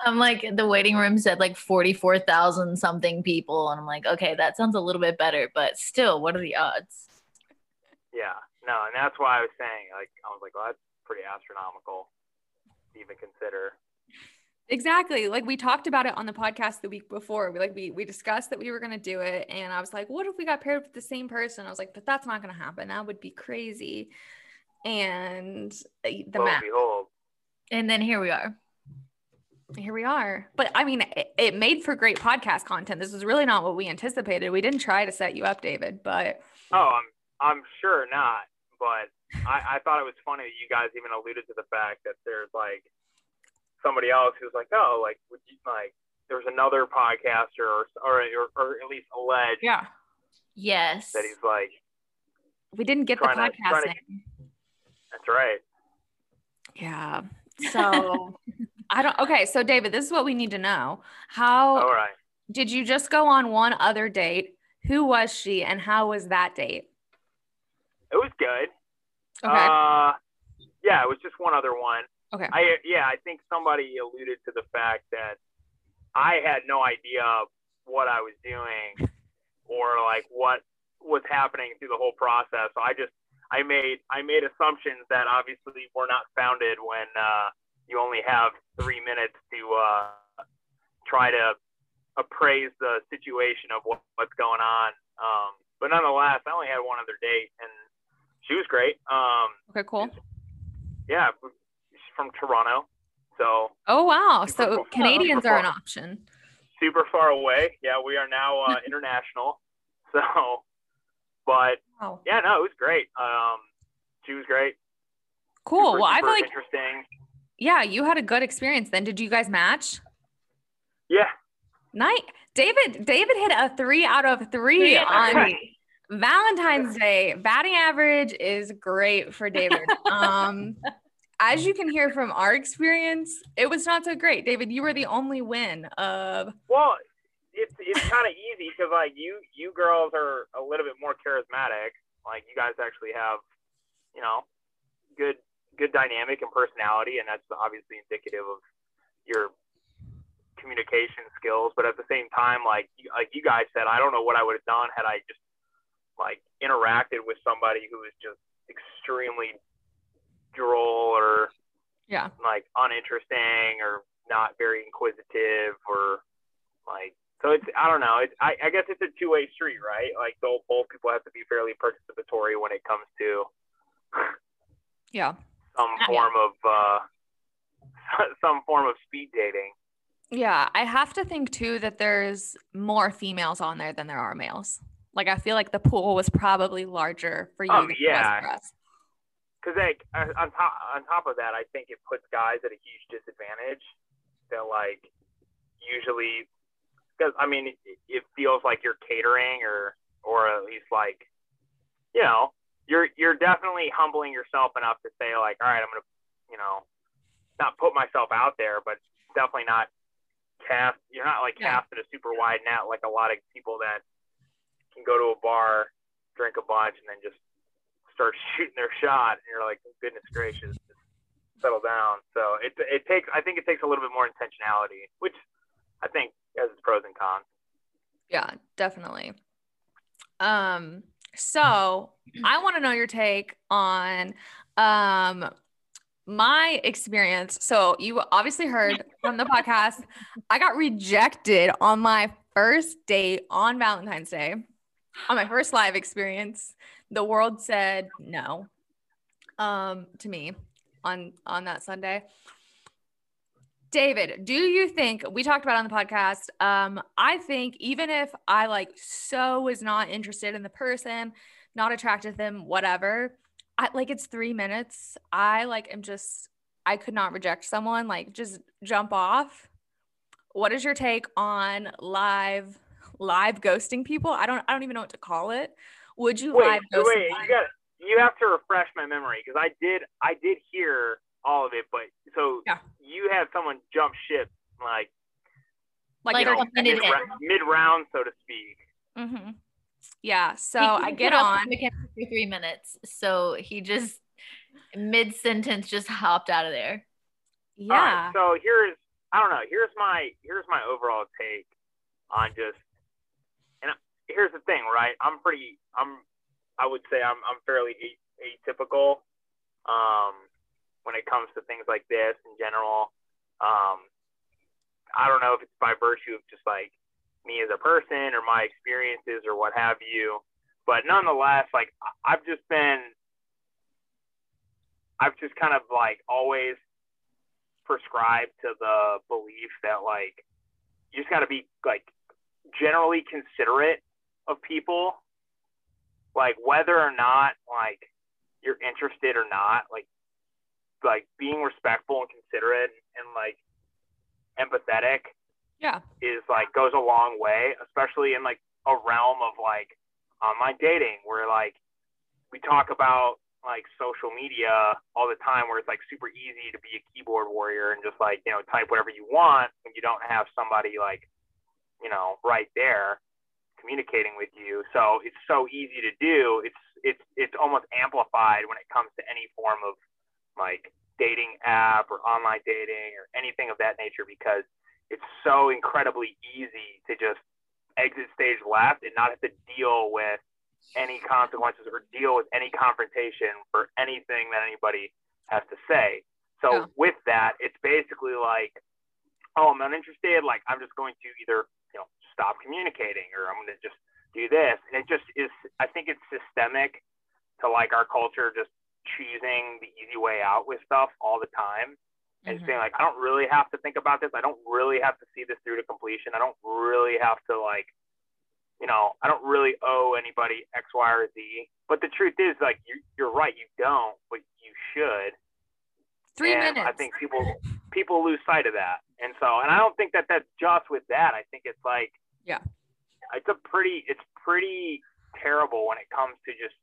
S2: I'm like the waiting room said like 44,000 something people and I'm like okay that sounds a little bit better but still what are the odds
S3: Yeah, no, and that's why I was saying, like, I was like, well, that's pretty astronomical to even consider.
S1: Exactly. Like we talked about it on the podcast the week before. We like we we discussed that we were gonna do it, and I was like, "What if we got paired with the same person?" I was like, "But that's not gonna happen. That would be crazy." And uh, the math.
S3: and behold,
S2: and then here we are
S1: Here we are. But I mean, it, it made for great podcast content. This was really not what we anticipated. We didn't try to set you up, David, but
S3: oh, I'm I'm sure not, but I, I thought it was funny that you guys even alluded to the fact that there's like somebody else who's like, oh, like would you like there's another podcaster or or or, or at least alleged
S1: yeah,
S2: yes
S3: that he's like,
S1: we didn't get the
S3: Trying to-
S1: podcast
S3: to- that's right.
S1: Yeah. So I don't. Okay, so David, this is what we need to know. How
S3: All right.
S1: did you just go on one other date? Who was she, and how was that date?
S3: It was good.
S1: Okay.
S3: Uh, yeah, it was just one other one.
S1: Okay.
S3: I yeah, I think somebody alluded to the fact that I had no idea what I was doing or like what was happening through the whole process. So I just I made I made assumptions that obviously were not founded when uh, you only have three minutes to uh, try to appraise the situation of what, what's going on. Um, but nonetheless, I only had one other date, and she was great. Um,
S1: okay. Cool.
S3: yeah, she's from Toronto, so
S1: Oh wow. So
S3: cool.
S1: Canadians are an option.
S3: super far away. Yeah, we are now uh, international. So, but
S1: Wow.
S3: yeah, no, it was great. Um, she was great.
S1: Cool.
S3: Super,
S1: well, I
S3: super
S1: feel like
S3: interesting.
S1: yeah, you had a good experience. Then did you guys match?
S3: Yeah,
S1: Night. David. David hit a three out of three on Valentine's Day. Batting average is great for David. Um, as you can hear from our experience, it was not so great. David, you were the only win of
S3: well, it's it's kind of easy because like you you girls are a little bit more charismatic. Like you guys actually have, you know, good good dynamic and personality, and that's obviously indicative of your communication skills. But at the same time, like you- like you guys said, I don't know what I would have done had I just like interacted with somebody who was just extremely droll or
S1: yeah.
S3: like uninteresting or not very inquisitive or like so it's I don't know it's I, I guess it's a two way street right like both both people have to be fairly participatory when it comes to
S1: Yeah.
S3: some form of uh some form of speed dating
S1: Yeah, I have to think too that there's more females on there than there are males. Like I feel like the pool was probably larger for you
S3: Oh,
S1: than it was
S3: yeah. because like uh, on top on top of that I think it puts guys at a huge disadvantage that like usually because I mean it, it feels like you're catering or or at least like you know you're you're definitely humbling yourself enough to say like all right I'm gonna you know not put myself out there but definitely not cast you're not like
S1: Yeah.
S3: casting a super wide net like a lot of people that can go to a bar drink a bunch and then just start shooting their shot and you're like goodness gracious just settle down so it it takes I think it takes a little bit more intentionality which I think has its pros and cons
S1: Yeah, definitely. Um, so I want to know your take on um my experience. So you obviously heard from the podcast, I got rejected on my first date on Valentine's Day. On my first live experience, the world said no um to me on on that Sunday. David, do you think we talked about on the podcast? Um, I think even if I like so was not interested in the person, not attracted to them, whatever, I like it's three minutes. I like am just I could not reject someone, like just jump off. What is your take on live live ghosting people? I don't I don't even know what to call it. Would you
S3: wait
S1: live
S3: so
S1: ghost
S3: wait
S1: someone?
S3: you got you have to refresh my memory because I did I did hear all of it, but so
S1: Yeah.
S3: you had someone jump ship like
S1: Like,
S2: Like
S1: they're-
S2: a minute
S3: mid,
S2: in.
S3: mid round, so to speak.
S2: Mm-hmm.
S1: yeah. So I get on.
S2: for three minutes, so he just mid sentence just hopped out of there.
S3: All right,
S1: Yeah.
S3: so here's I don't know. Here's my here's my overall take on just and here's the thing, right? I'm pretty I'm I would say I'm I'm fairly atypical um when it comes to things like this in general. Um I don't know if it's by virtue of just like me as a person or my experiences or what have you, but nonetheless, like I've just been I've just kind of like always prescribed to the belief that like you just got to be like generally considerate of people like whether or not like you're interested or not like like being respectful and considerate and like empathetic
S1: Yeah.
S3: is like goes a long way especially in like a realm of like online dating where like we talk about like social media all the time where it's like super easy to be a keyboard warrior and just like you know type whatever you want when you don't have somebody like you know right there communicating with you so it's so easy to do it's it's it's almost amplified when it comes to any form of like dating app or online dating or anything of that nature because it's so incredibly easy to just exit stage left and not have to deal with any consequences or deal with any confrontation for anything that anybody has to say. So
S1: Yeah.
S3: with that, it's basically like, oh, I'm uninterested. Like I'm just going to either stop communicating or I'm going to just do this. And it just is. I think it's systemic to like our culture just choosing the easy way out with stuff all the time and
S1: Mhm.
S3: saying like I don't really have to think about this. I don't really have to see this through to completion. I don't really have to like you know, I don't really owe anybody X, Y, or Z. But the truth is, like, you, you're right, you don't, but you should.
S1: Three
S3: and
S1: minutes.
S3: I think people people lose sight of that, and so, and I don't think that that's just with that. I think it's like,
S1: Yeah.
S3: it's a pretty, it's pretty terrible when it comes to just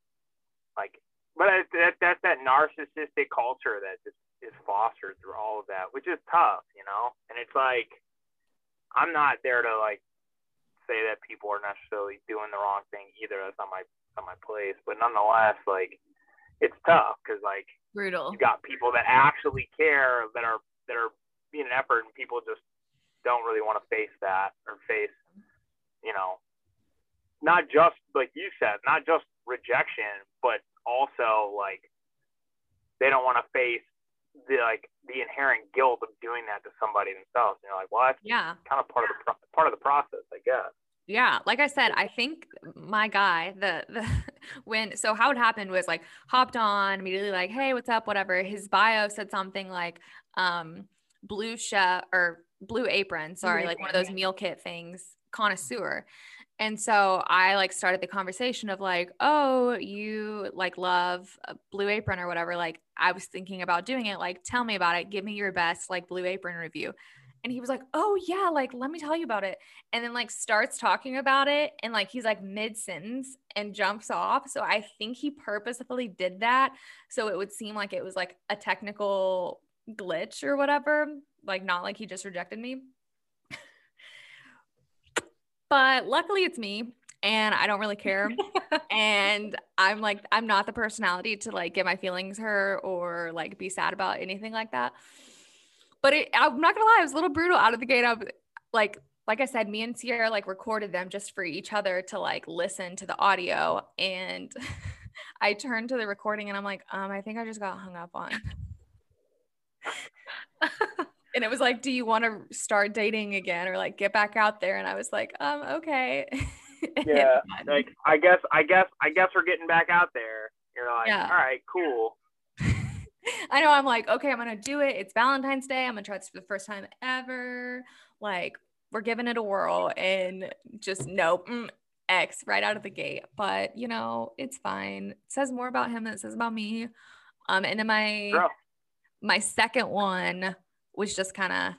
S3: like, but that that's that narcissistic culture that just is fostered through all of that, which is tough, you know. And it's like, I'm not there to like say that people are necessarily doing the wrong thing either. That's not my not my place. But nonetheless, like it's tough because like
S2: Brutal.
S3: you got people that actually care that are that are being an effort, and people just don't really want to face that or face, you know, not just like you said, not just rejection, but also like they don't want to face the like the inherent guilt of doing that to somebody themselves. And you're like, well, that's
S1: yeah.
S3: kind of part of the pro- part of the process, I guess.
S1: Yeah, like I said, I think my guy, the the when so how it happened was like hopped on immediately, like, hey, what's up? Whatever. His bio said something like um blue chef or blue apron, sorry, like one of those meal kit things, connoisseur. And so I like started the conversation of like, oh, you like love a blue apron or whatever. Like I was thinking about doing it. Like, tell me about it. Give me your best like blue apron review. And he was like, oh yeah, like let me tell you about it and then like starts talking about it and like he's like mid sentence and jumps off. So I think he purposefully did that so it would seem like it was like a technical glitch or whatever, like not like he just rejected me. But luckily it's me and I don't really care. and I'm like I'm not the personality to like get my feelings hurt or like be sad about anything like that. But it, I'm not gonna lie, I was a little brutal out of the gate. I'm like like I said, me and Cierra like recorded them just for each other to like listen to the audio. And I turned to the recording and I'm like, um, I think I just got hung up on. and it was like, do you want to start dating again or like get back out there? And I was like, um, okay.
S3: Yeah, like I guess I guess I guess we're getting back out there. You're like,
S1: Yeah.
S3: all right, cool.
S1: I know I'm like, okay, I'm gonna do it. It's Valentine's Day. I'm gonna try this for the first time ever. Like, we're giving it a whirl, and just nope, mm, X right out of the gate. But you know, it's fine. It says more about him than it says about me. Um, and then my
S3: Bro.
S1: my second one was just kind of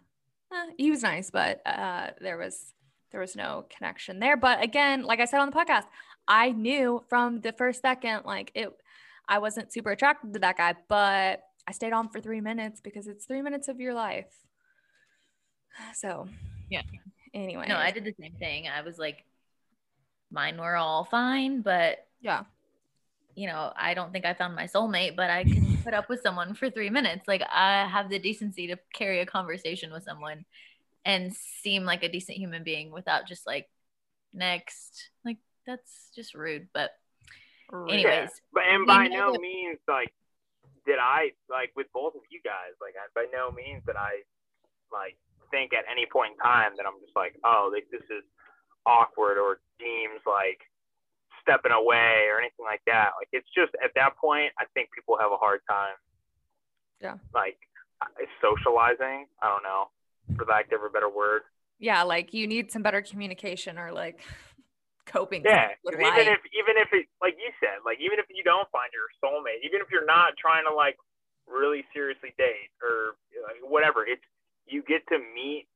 S1: he was nice, but uh, there was there was no connection there. But again, like I said on the podcast, I knew from the first second, like it. I wasn't super attracted to that guy, but I stayed on for three minutes because it's three minutes of your life. So,
S2: yeah.
S1: Anyway,
S2: no, I did the same thing. I was like, mine were all fine, but
S1: yeah,
S2: you know, I don't think I found my soulmate, but I can put up with someone for three minutes. Like, I have the decency to carry a conversation with someone and seem like a decent human being without just like, next. Like, that's just rude. But, anyways. Yeah.
S3: But, and by no means, like, did I, like, with both of you guys, like, I, by no means that I, like, think at any point in time that I'm just like, oh, like, this is awkward or deems like stepping away or anything like that. Like it's just at that point, I think people have a hard time.
S1: Yeah.
S3: Like uh, socializing. I don't know, for lack of a better word.
S1: Yeah, like you need some better communication or like coping.
S3: Yeah, even if even if it like you said, like even if you don't find your soulmate, even if you're not trying to like really seriously date or like, whatever, it's you get to meet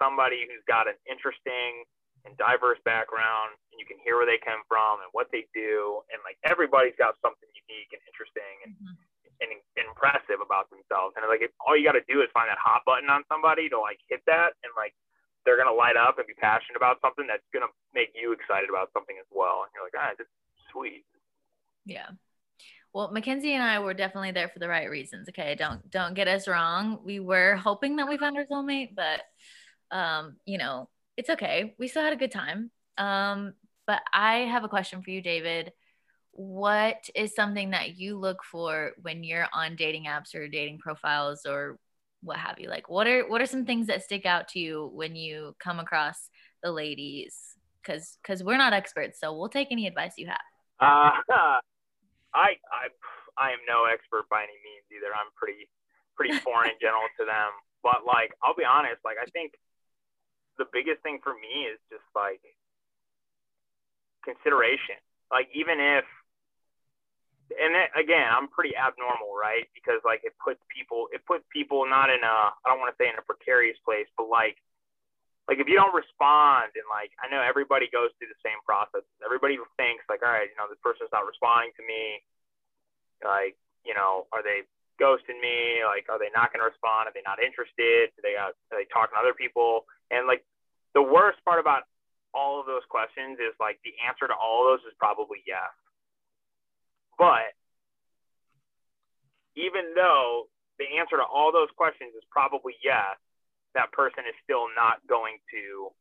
S3: somebody who's got an interesting and diverse background and you can hear where they come from and what they do and like everybody's got something unique and interesting and, mm-hmm. and, and impressive about themselves and like if, all you got to do is find that hot button on somebody to like hit that and like they're gonna light up and be passionate about something that's gonna make you excited about something as well and you're like ah this sweet
S2: yeah well, Mackenzie and I were definitely there for the right reasons. Okay, don't don't get us wrong. We were hoping that we found our soulmate, but um, you know, it's okay. We still had a good time. Um, but I have a question for you, David. What is something that you look for when you're on dating apps or dating profiles or what have you? Like, what are what are some things that stick out to you when you come across the ladies? Because because we're not experts, so we'll take any advice you have.
S3: Uh, I I I am no expert by any means either. I'm pretty pretty foreign general to them. But like, I'll be honest. Like, I think the biggest thing for me is just like consideration. Like even if and then, again, I'm pretty abnormal, right? Because like it puts people it puts people not in a I don't want to say in a precarious place, but like like if you don't respond and like I know everybody goes through the same process. Everybody thinks like, all right, you know, this person's not responding to me. Like, you know, are they ghosting me? Like, are they not going to respond? Are they not interested? Do they got, are they talking to other people? And like the worst part about all of those questions is like the answer to all those is probably yes. But even though the answer to all those questions is probably yes, that person is still not going to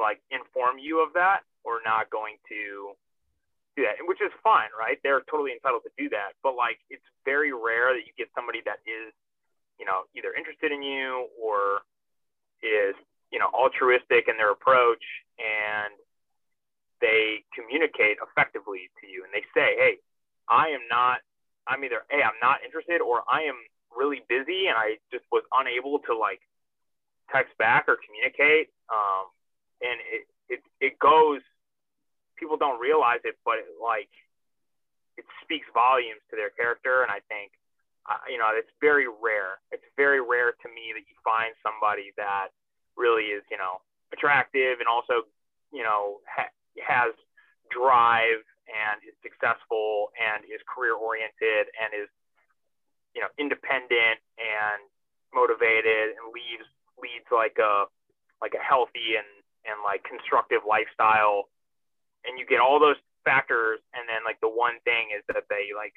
S3: like inform you of that or not going to do that, which is fine, right? They're totally entitled to do that. But like, it's very rare that you get somebody that is, you know, either interested in you or is you know altruistic in their approach and they communicate effectively to you and they say hey i am not i'm either hey i'm not interested or i am really busy and i just was unable to like text back or communicate um, and it, it it goes people don't realize it but it, like it speaks volumes to their character and i think uh, you know it's very rare. It's very rare to me that you find somebody that really is, you know, attractive and also, you know, ha- has drive and is successful and is career oriented and is, you know, independent and motivated and leads leads like a like a healthy and and like constructive lifestyle and you get all those factors and then like the one thing is that they like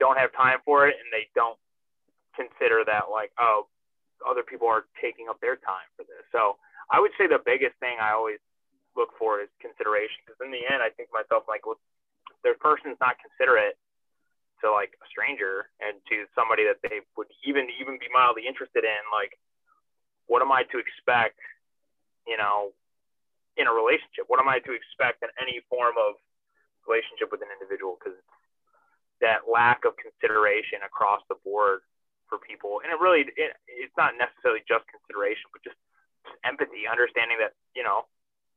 S3: don't have time for it and they don't consider that like oh other people are taking up their time for this. So I would say the biggest thing I always look for is consideration because in the end, I think to myself like, well, their person's not considerate to like a stranger and to somebody that they would even even be mildly interested in. Like, what am I to expect? You know, in a relationship, what am I to expect in any form of relationship with an individual? Because that lack of consideration across the board for people, and it really it, it's not necessarily just consideration, but just, just empathy, understanding that you know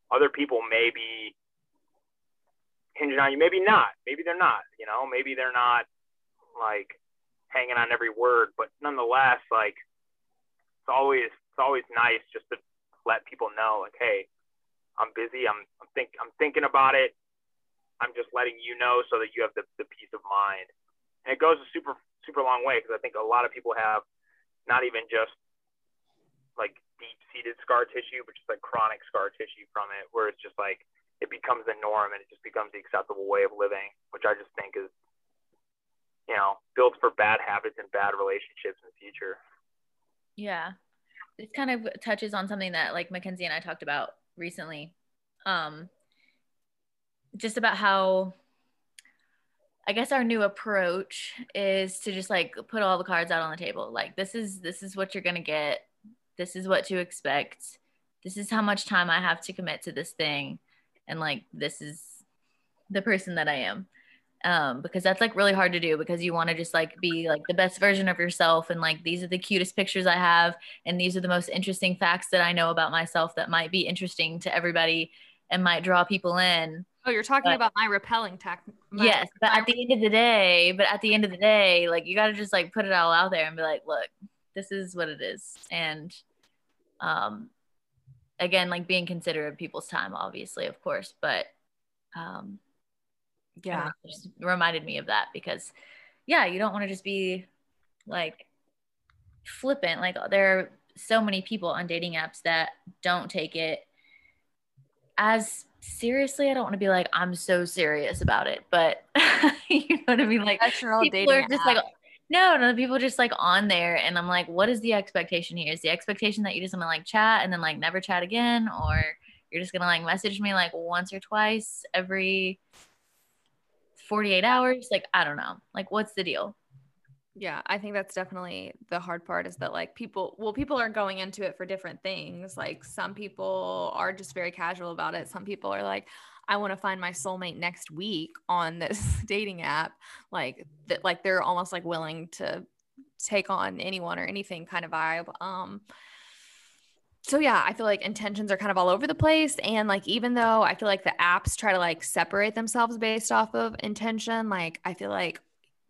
S3: other people may be hinging on you, maybe not, maybe they're not, you know, maybe they're not like hanging on every word, but nonetheless, like it's always it's always nice just to let people know, like, hey, I'm busy, I'm I'm think I'm thinking about it, I'm just letting you know so that you have the, the peace of mind. And it goes a super super long way because I think a lot of people have not even just like deep seated scar tissue, but just like chronic scar tissue from it, where it's just like it becomes the norm and it just becomes the acceptable way of living, which I just think is you know built for bad habits and bad relationships in the future.
S2: Yeah, this kind of touches on something that like Mackenzie and I talked about recently. Um, just about how I guess our new approach is to just like put all the cards out on the table. Like this is this is what you're going to get. This is what to expect. This is how much time I have to commit to this thing and like this is the person that I am. Um because that's like really hard to do because you want to just like be like the best version of yourself and like these are the cutest pictures I have and these are the most interesting facts that I know about myself that might be interesting to everybody and might draw people in
S1: Oh, you're talking but, about my repelling tech.
S2: Yes, but at the end of the day, but at the end of the day, like you got to just like put it all out there and be like, look, this is what it is, and um, again, like being considerate of people's time, obviously, of course, but um, yeah, just reminded me of that because, yeah, you don't want to just be like flippant. Like there are so many people on dating apps that don't take it as seriously, I don't want to be like, I'm so serious about it, but you know what I mean? Like, people are just app. like, no, no, people just like on there, and I'm like, what is the expectation here? Is the expectation that you just gonna like chat and then like never chat again, or you're just gonna like message me like once or twice every 48 hours? Like, I don't know. Like, what's the deal?
S1: Yeah, I think that's definitely the hard part is that like people, well, people are going into it for different things. Like some people are just very casual about it. Some people are like, I want to find my soulmate next week on this dating app. Like that, like they're almost like willing to take on anyone or anything kind of vibe. Um, so yeah, I feel like intentions are kind of all over the place. And like, even though I feel like the apps try to like separate themselves based off of intention, like I feel like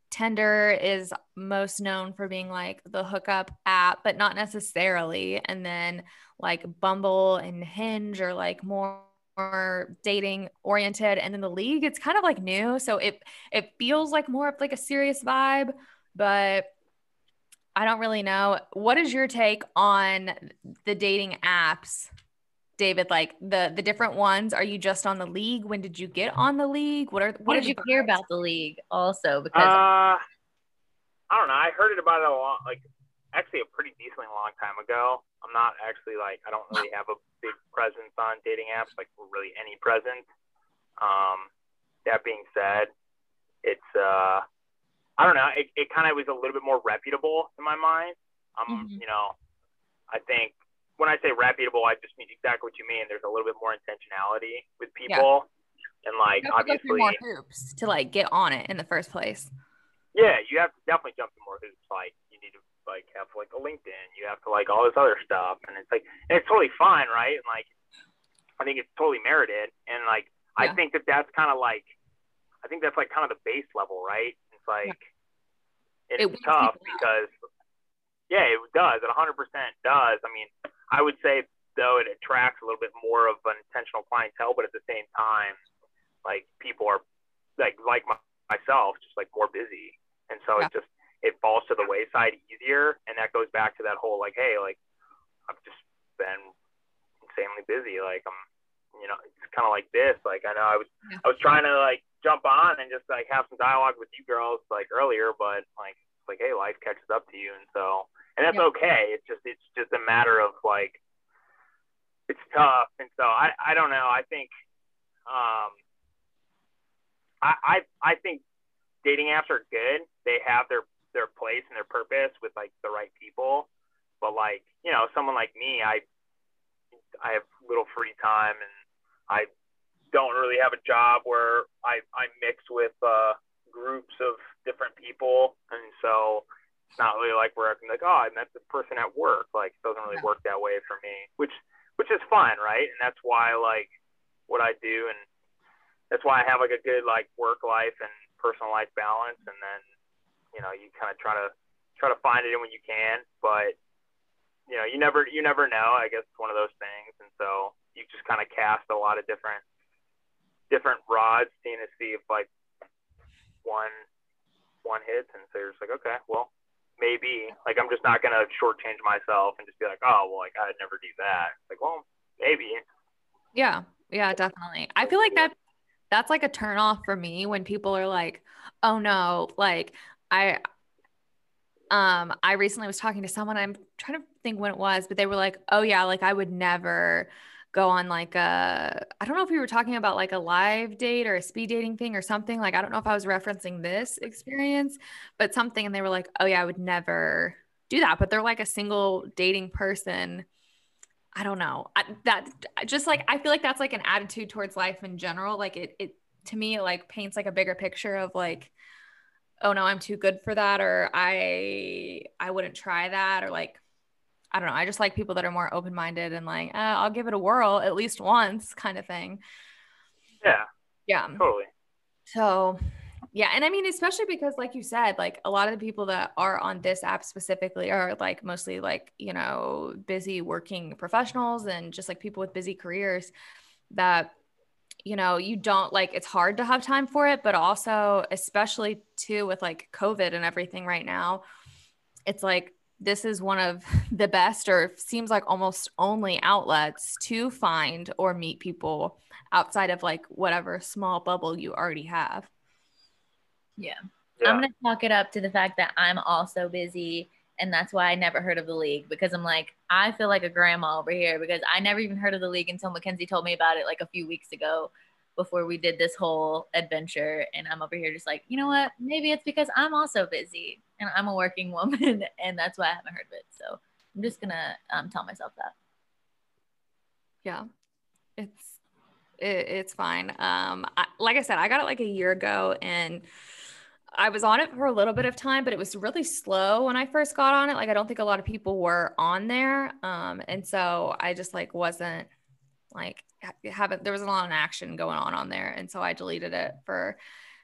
S1: Tinder is most known for being like the hookup app, but not necessarily. And then like Bumble and Hinge are like more more dating oriented and then the league it's kind of like new so it it feels like more of like a serious vibe but i don't really know what is your take on the dating apps David, like the the different ones? Are you just on the league? When did you get on the league? What are what,
S2: what did you hear about the league also? Because uh,
S3: I don't know. I heard it about it a lot, like actually a pretty decently long time ago. I'm not actually like I don't really have a big presence on dating apps, like really any presence. Um, that being said, it's uh, I don't know. It, it kind of was a little bit more reputable in my mind. Um, mm-hmm. you know, I think when I say reputable, I just mean exactly what you mean. There's a little bit more intentionality with people, yeah. and like obviously
S1: more hoops to like get on it in the first place.
S3: Yeah, you have to definitely jump through more hoops. Like you need to like have like a LinkedIn. You have to like all this other stuff, and it's like and it's totally fine, right? And like I think it's totally merited, and like yeah. I think that that's kind of like I think that's like kind of the base level, right? Like yeah. it's it tough because yeah, it does. It 100% does. I mean, I would say though it attracts a little bit more of an intentional clientele, but at the same time, like people are like like myself, just like more busy, and so yeah. it just it falls to the wayside easier, and that goes back to that whole like, hey, like I've just been insanely busy, like I'm, you know, it's kind of like this. Like I know I was yeah. I was trying to like jump on and just like have some dialogue with you girls like earlier, but like like hey, life catches up to you, and so and that's yeah. okay. It's just it's just a matter of like it's tough, and so I I don't know. I think um I I I think dating apps are good. They have their their place and their purpose with like the right people, but like you know someone like me, I I have little free time and I don't really have a job where I I mix with uh groups of different people, and so it's not really like where I can like, oh, I met this person at work. Like it doesn't really work that way for me, which which is fine, right? And that's why like what I do, and that's why I have like a good like work life and personal life balance, and then you know you kind of try to try to find it in when you can, but you know you never you never know. I guess it's one of those things, and so you just kind of cast a lot of different different rods, seeing to see if like one one hits, and so you're just like, okay, well, maybe like I'm just not gonna shortchange myself and just be like, oh, well, like I'd never do that. Like, well, maybe.
S1: Yeah, yeah, definitely. I feel like that that's like a turn off for me when people are like, oh no, like I um I recently was talking to someone, I'm trying to think when it was, but they were like, oh yeah, like I would never go on like a I don't know if we were talking about like a live date or a speed dating thing or something. Like I don't know if I was referencing this experience, but something and they were like, "Oh yeah, I would never do that." But they're like a single dating person. I don't know. I, that just like I feel like that's like an attitude towards life in general. Like it it to me it like paints like a bigger picture of like oh no, I'm too good for that or I I wouldn't try that or like I don't know. I just like people that are more open minded and like, uh, I'll give it a whirl at least once kind of thing.
S3: Yeah.
S1: Yeah.
S3: Totally.
S1: So, yeah. And I mean, especially because, like you said, like a lot of the people that are on this app specifically are like mostly like, you know, busy working professionals and just like people with busy careers that, you know, you don't like it's hard to have time for it, but also, especially too with like COVID and everything right now, it's like this is one of the best or seems like almost only outlets to find or meet people outside of like whatever small bubble you already have.
S2: Yeah. yeah. I'm going to talk it up to the fact that I'm also busy and that's why I never heard of the league because I'm like I feel like a grandma over here because I never even heard of the league until Mackenzie told me about it like a few weeks ago before we did this whole adventure. And I'm over here just like, you know what? Maybe it's because I'm also busy and I'm a working woman and that's why I haven't heard of it. So I'm just to um, tell myself that.
S1: Yeah, it's, it, it's fine. Um, I, like I said, I got it like a year ago and I was on it for a little bit of time, but it was really slow when I first got on it. Like, I don't think a lot of people were on there. Um, and so I just like wasn't like haven't there was a lot of action going on on there and so i deleted it for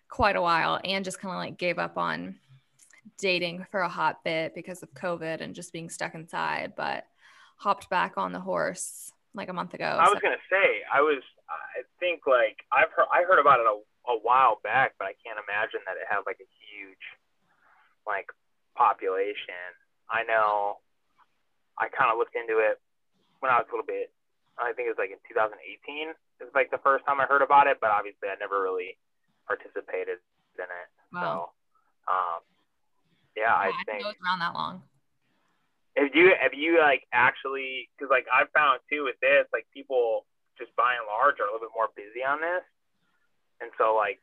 S1: quite a while and just kind of like gave up on dating for a hot bit because of covid and just being stuck inside but hopped back on the horse like a month ago
S3: i was gonna say i was i think like i've heard i heard about it a, a while back but i can't imagine that it had like a huge like population i know i kind of looked into it when i was a little bit I think it was like in 2018 is like the first time I heard about it, but obviously I never really participated in it. Wow. So, um, yeah, yeah, I, I think
S1: it was around that long.
S3: Have you have you like actually? Because like I found too with this, like people just by and large are a little bit more busy on this, and so like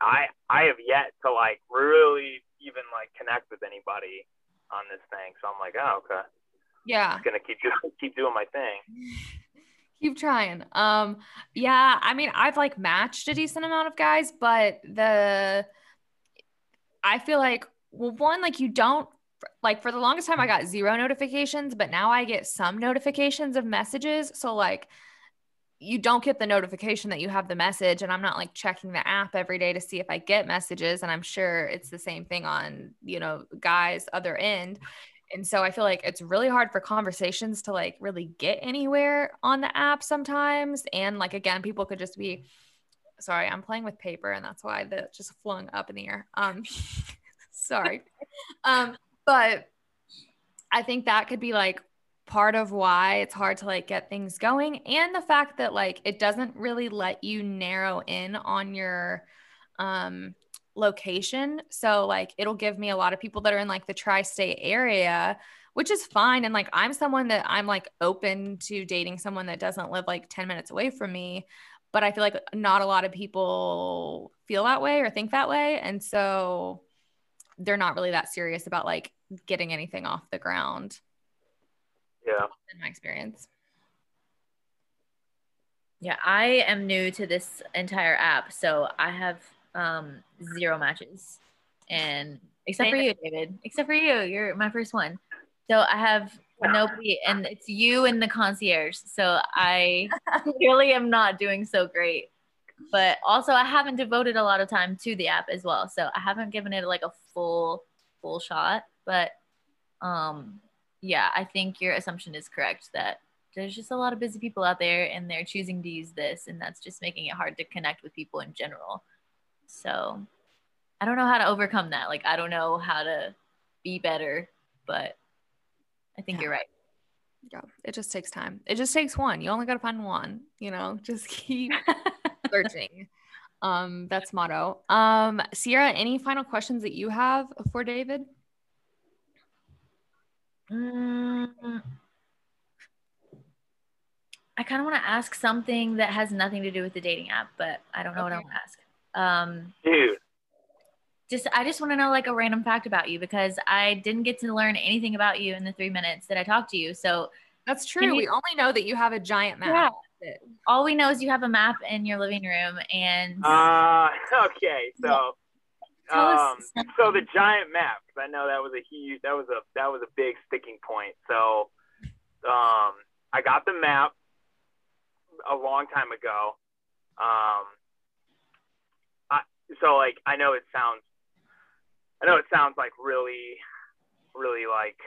S3: I I have yet to like really even like connect with anybody on this thing. So I'm like, oh okay.
S1: Yeah.
S3: I'm gonna keep just keep doing my thing.
S1: keep trying. Um, yeah, I mean, I've like matched a decent amount of guys, but the I feel like well, one, like you don't like for the longest time I got zero notifications, but now I get some notifications of messages. So like you don't get the notification that you have the message and i'm not like checking the app every day to see if i get messages and i'm sure it's the same thing on you know guys other end and so I feel like it's really hard for conversations to like really get anywhere on the app sometimes. And like, again, people could just be, sorry, I'm playing with paper and that's why that just flung up in the air. Um, sorry. um, but I think that could be like part of why it's hard to like get things going and the fact that like it doesn't really let you narrow in on your um location. So like it'll give me a lot of people that are in like the tri-state area, which is fine. And like I'm someone that I'm like open to dating someone that doesn't live like 10 minutes away from me. But I feel like not a lot of people feel that way or think that way. And so they're not really that serious about like getting anything off the ground.
S3: Yeah.
S1: In my experience.
S2: Yeah, I am new to this entire app. So I have um, zero matches, and except for you, David. Except for you, you're my first one. So I have nobody, and it's you and the concierge. So I really am not doing so great. But also, I haven't devoted a lot of time to the app as well. So I haven't given it like a full full shot. But um, yeah, I think your assumption is correct that there's just a lot of busy people out there and they're choosing to use this and that's just making it hard to connect with people in general so i don't know how to overcome that like i don't know how to be better but i think
S1: Yeah.
S2: you're right
S1: Yeah, it just takes time. It just takes one. You only got to find one, you know, just keep searching. Um, that's motto. Um, Cierra, any final questions that you have for David?
S2: Mm, I kind of want to ask something that has nothing to do with the dating app, but I don't know what I
S1: Okay.
S2: want to ask. Um,
S3: Dude,
S2: just I just want to know like a random fact about you because I didn't get to learn anything about you in the three minutes that I talked to you. So
S1: That's true.
S2: you-
S1: we only know that you have a giant map. That's it.
S2: all we know is you have a map in your living room, and
S3: uh, okay, so um, so the giant map. I know that was a huge, that was a that was a big sticking point. So, um, I got the map a long time ago. Um, I so like I know it sounds, I know it sounds like really, really like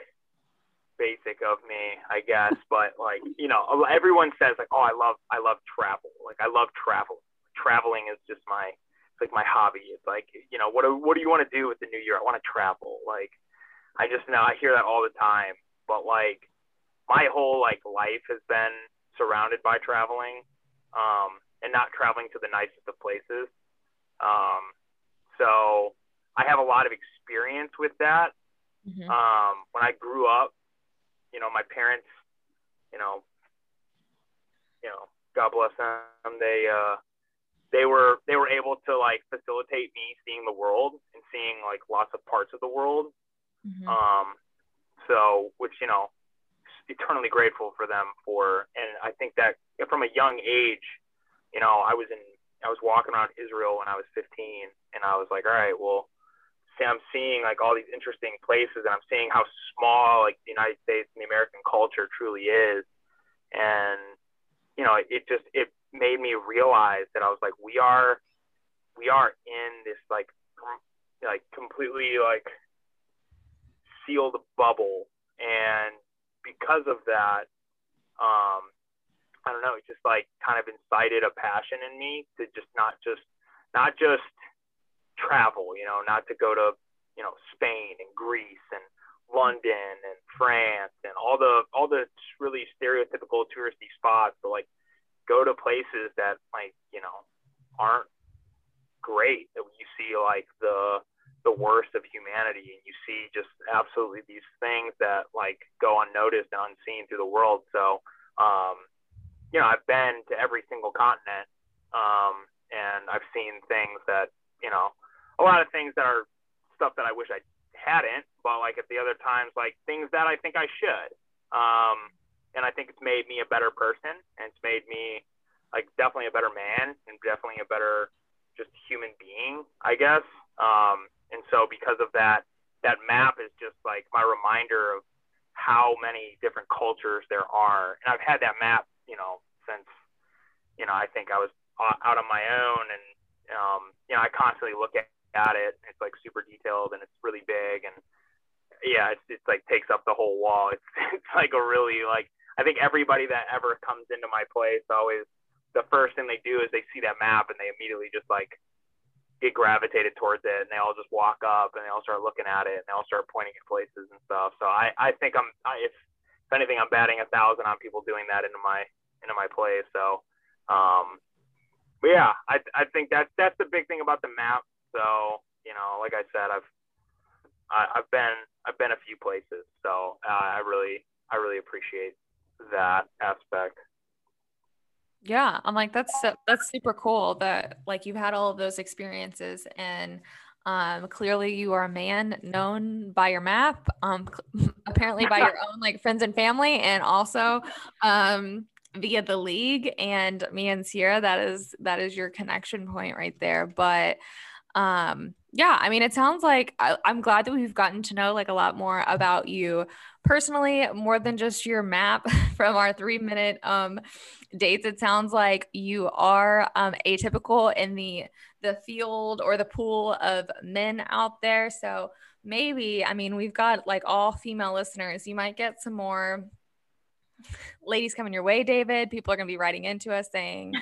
S3: basic of me, I guess, but like you know, everyone says like, oh, I love, I love travel. Like I love travel. Traveling is just my it's like my hobby. It's like, you know, what do, what do you want to do with the new year? I want to travel. Like, I just know I hear that all the time. But like, my whole like life has been surrounded by traveling, um, and not traveling to the nicest of places. Um, so I have a lot of experience with that.
S2: Mhm.
S3: Um, when I grew up, you know, my parents, you know, you know, God bless them. They, uh, they were, they were able to like facilitate me seeing the world and seeing like lots of parts of the world.
S2: Mhm.
S3: Um, so, which, you know, eternally grateful for them for, and I think that from a young age, you know, I was in, I was walking around Israel when I was 15 and I was like, all right, well, I'm seeing like all these interesting places and I'm seeing how small like the United States and the American culture truly is. And, you know, it, just, it made me realize that I was like, we are, we are in this like, like completely like sealed bubble. And because of that, um, I don't know, it just like kind of incited a passion in me to just not just, not just travel, you know, not to go to, you know, Spain and Greece and London and France and all the all the really stereotypical touristy spots, but like go to places that like you know aren't great. That you see like the the worst of humanity, and you see just absolutely these things that like go unnoticed and unseen through the world. So, um, you know, I've been to every single continent, um, and I've seen things that you know a lot of things that are stuff that I wish I hadn't, but like at the other times, like things that I think I should. Um, and I think it's made me a better person, and it's made me like definitely a better man, and definitely a better just human being, I guess. Um, and so because of that, that map is just like my reminder of how many different cultures there are. And I've had that map, you know, since you know I think I was out on my own, and um, you know I constantly look at at it. It's like super detailed and it's really big and yeah, it's it's like takes up the whole wall. It's it's like a really like I think everybody that ever comes into my place always the first thing they do is they see that map and they immediately just like get gravitated towards it and they all just walk up and they all start looking at it and they all start pointing at places and stuff. So I I think I'm I, if if anything I'm batting a thousand on people doing that into my into my place. So um but yeah, I I think that's that's the big thing about the map. So you know, like I said, I've I, I've been I've been a few places, so uh, I really I really appreciate that aspect.
S1: Yeah, I'm like that's that's super cool that like you've had all of those experiences and um clearly you are a man known by your map um apparently by your own like friends and family and also um via the league. And me and Cierra that is that is your connection point right there. But um yeah i mean it sounds like I, i'm glad that we've gotten to know like a lot more about you personally more than just your map from our three minute um dates it sounds like you are um atypical in the the field or the pool of men out there so maybe i mean we've got like all female listeners you might get some more ladies coming your way, David. People are going to be writing into us saying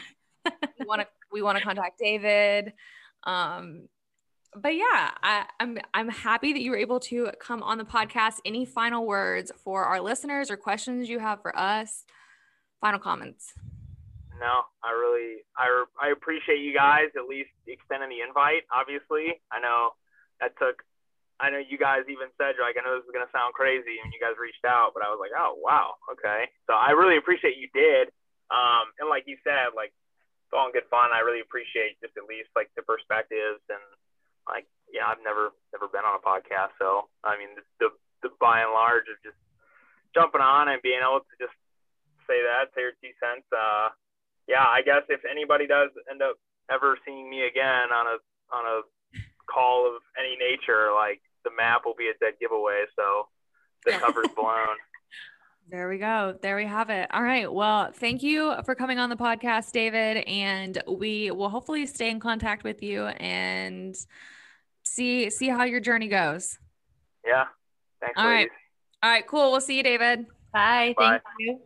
S1: we want to we want to contact David. Um, but yeah, I, I'm I'm happy that you were able to come on the podcast. Any final words for our listeners or questions you have for us? Final comments.
S3: No, I really I I appreciate you guys at least extending the invite. Obviously, I know that took. I know you guys even said like I know this is gonna sound crazy and you guys reached out, but I was like, oh wow, okay. So I really appreciate you did. Um, and like you said, like it's all in good fun. I really appreciate just at least like the perspectives and like yeah, I've never never been on a podcast, so I mean the the, the by and large of just jumping on and being able to just say that, say your two cents. Uh, yeah, I guess if anybody does end up ever seeing me again on a on a call of any nature, like the map will be a dead giveaway. So the cover's blown.
S1: There we go. There we have it. All right. Well, thank you for coming on the podcast, David. And we will hopefully stay in contact with you and see see how your journey goes.
S3: Yeah. Thanks.
S1: All right. All right. Cool. We'll see you, David.
S2: Bye. Bye. Thank you.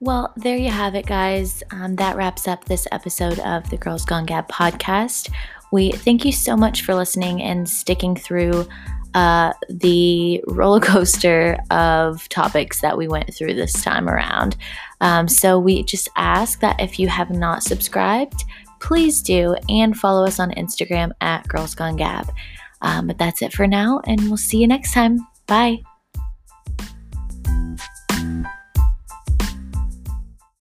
S2: Well, there you have it, guys. Um, that wraps up this episode of the Girls Gone Gab podcast. We thank you so much for listening and sticking through uh, the roller coaster of topics that we went through this time around. Um, so we just ask that if you have not subscribed, please do and follow us on Instagram at Girls Gone Gab. Um, but that's it for now, and we'll see you next time. Bye.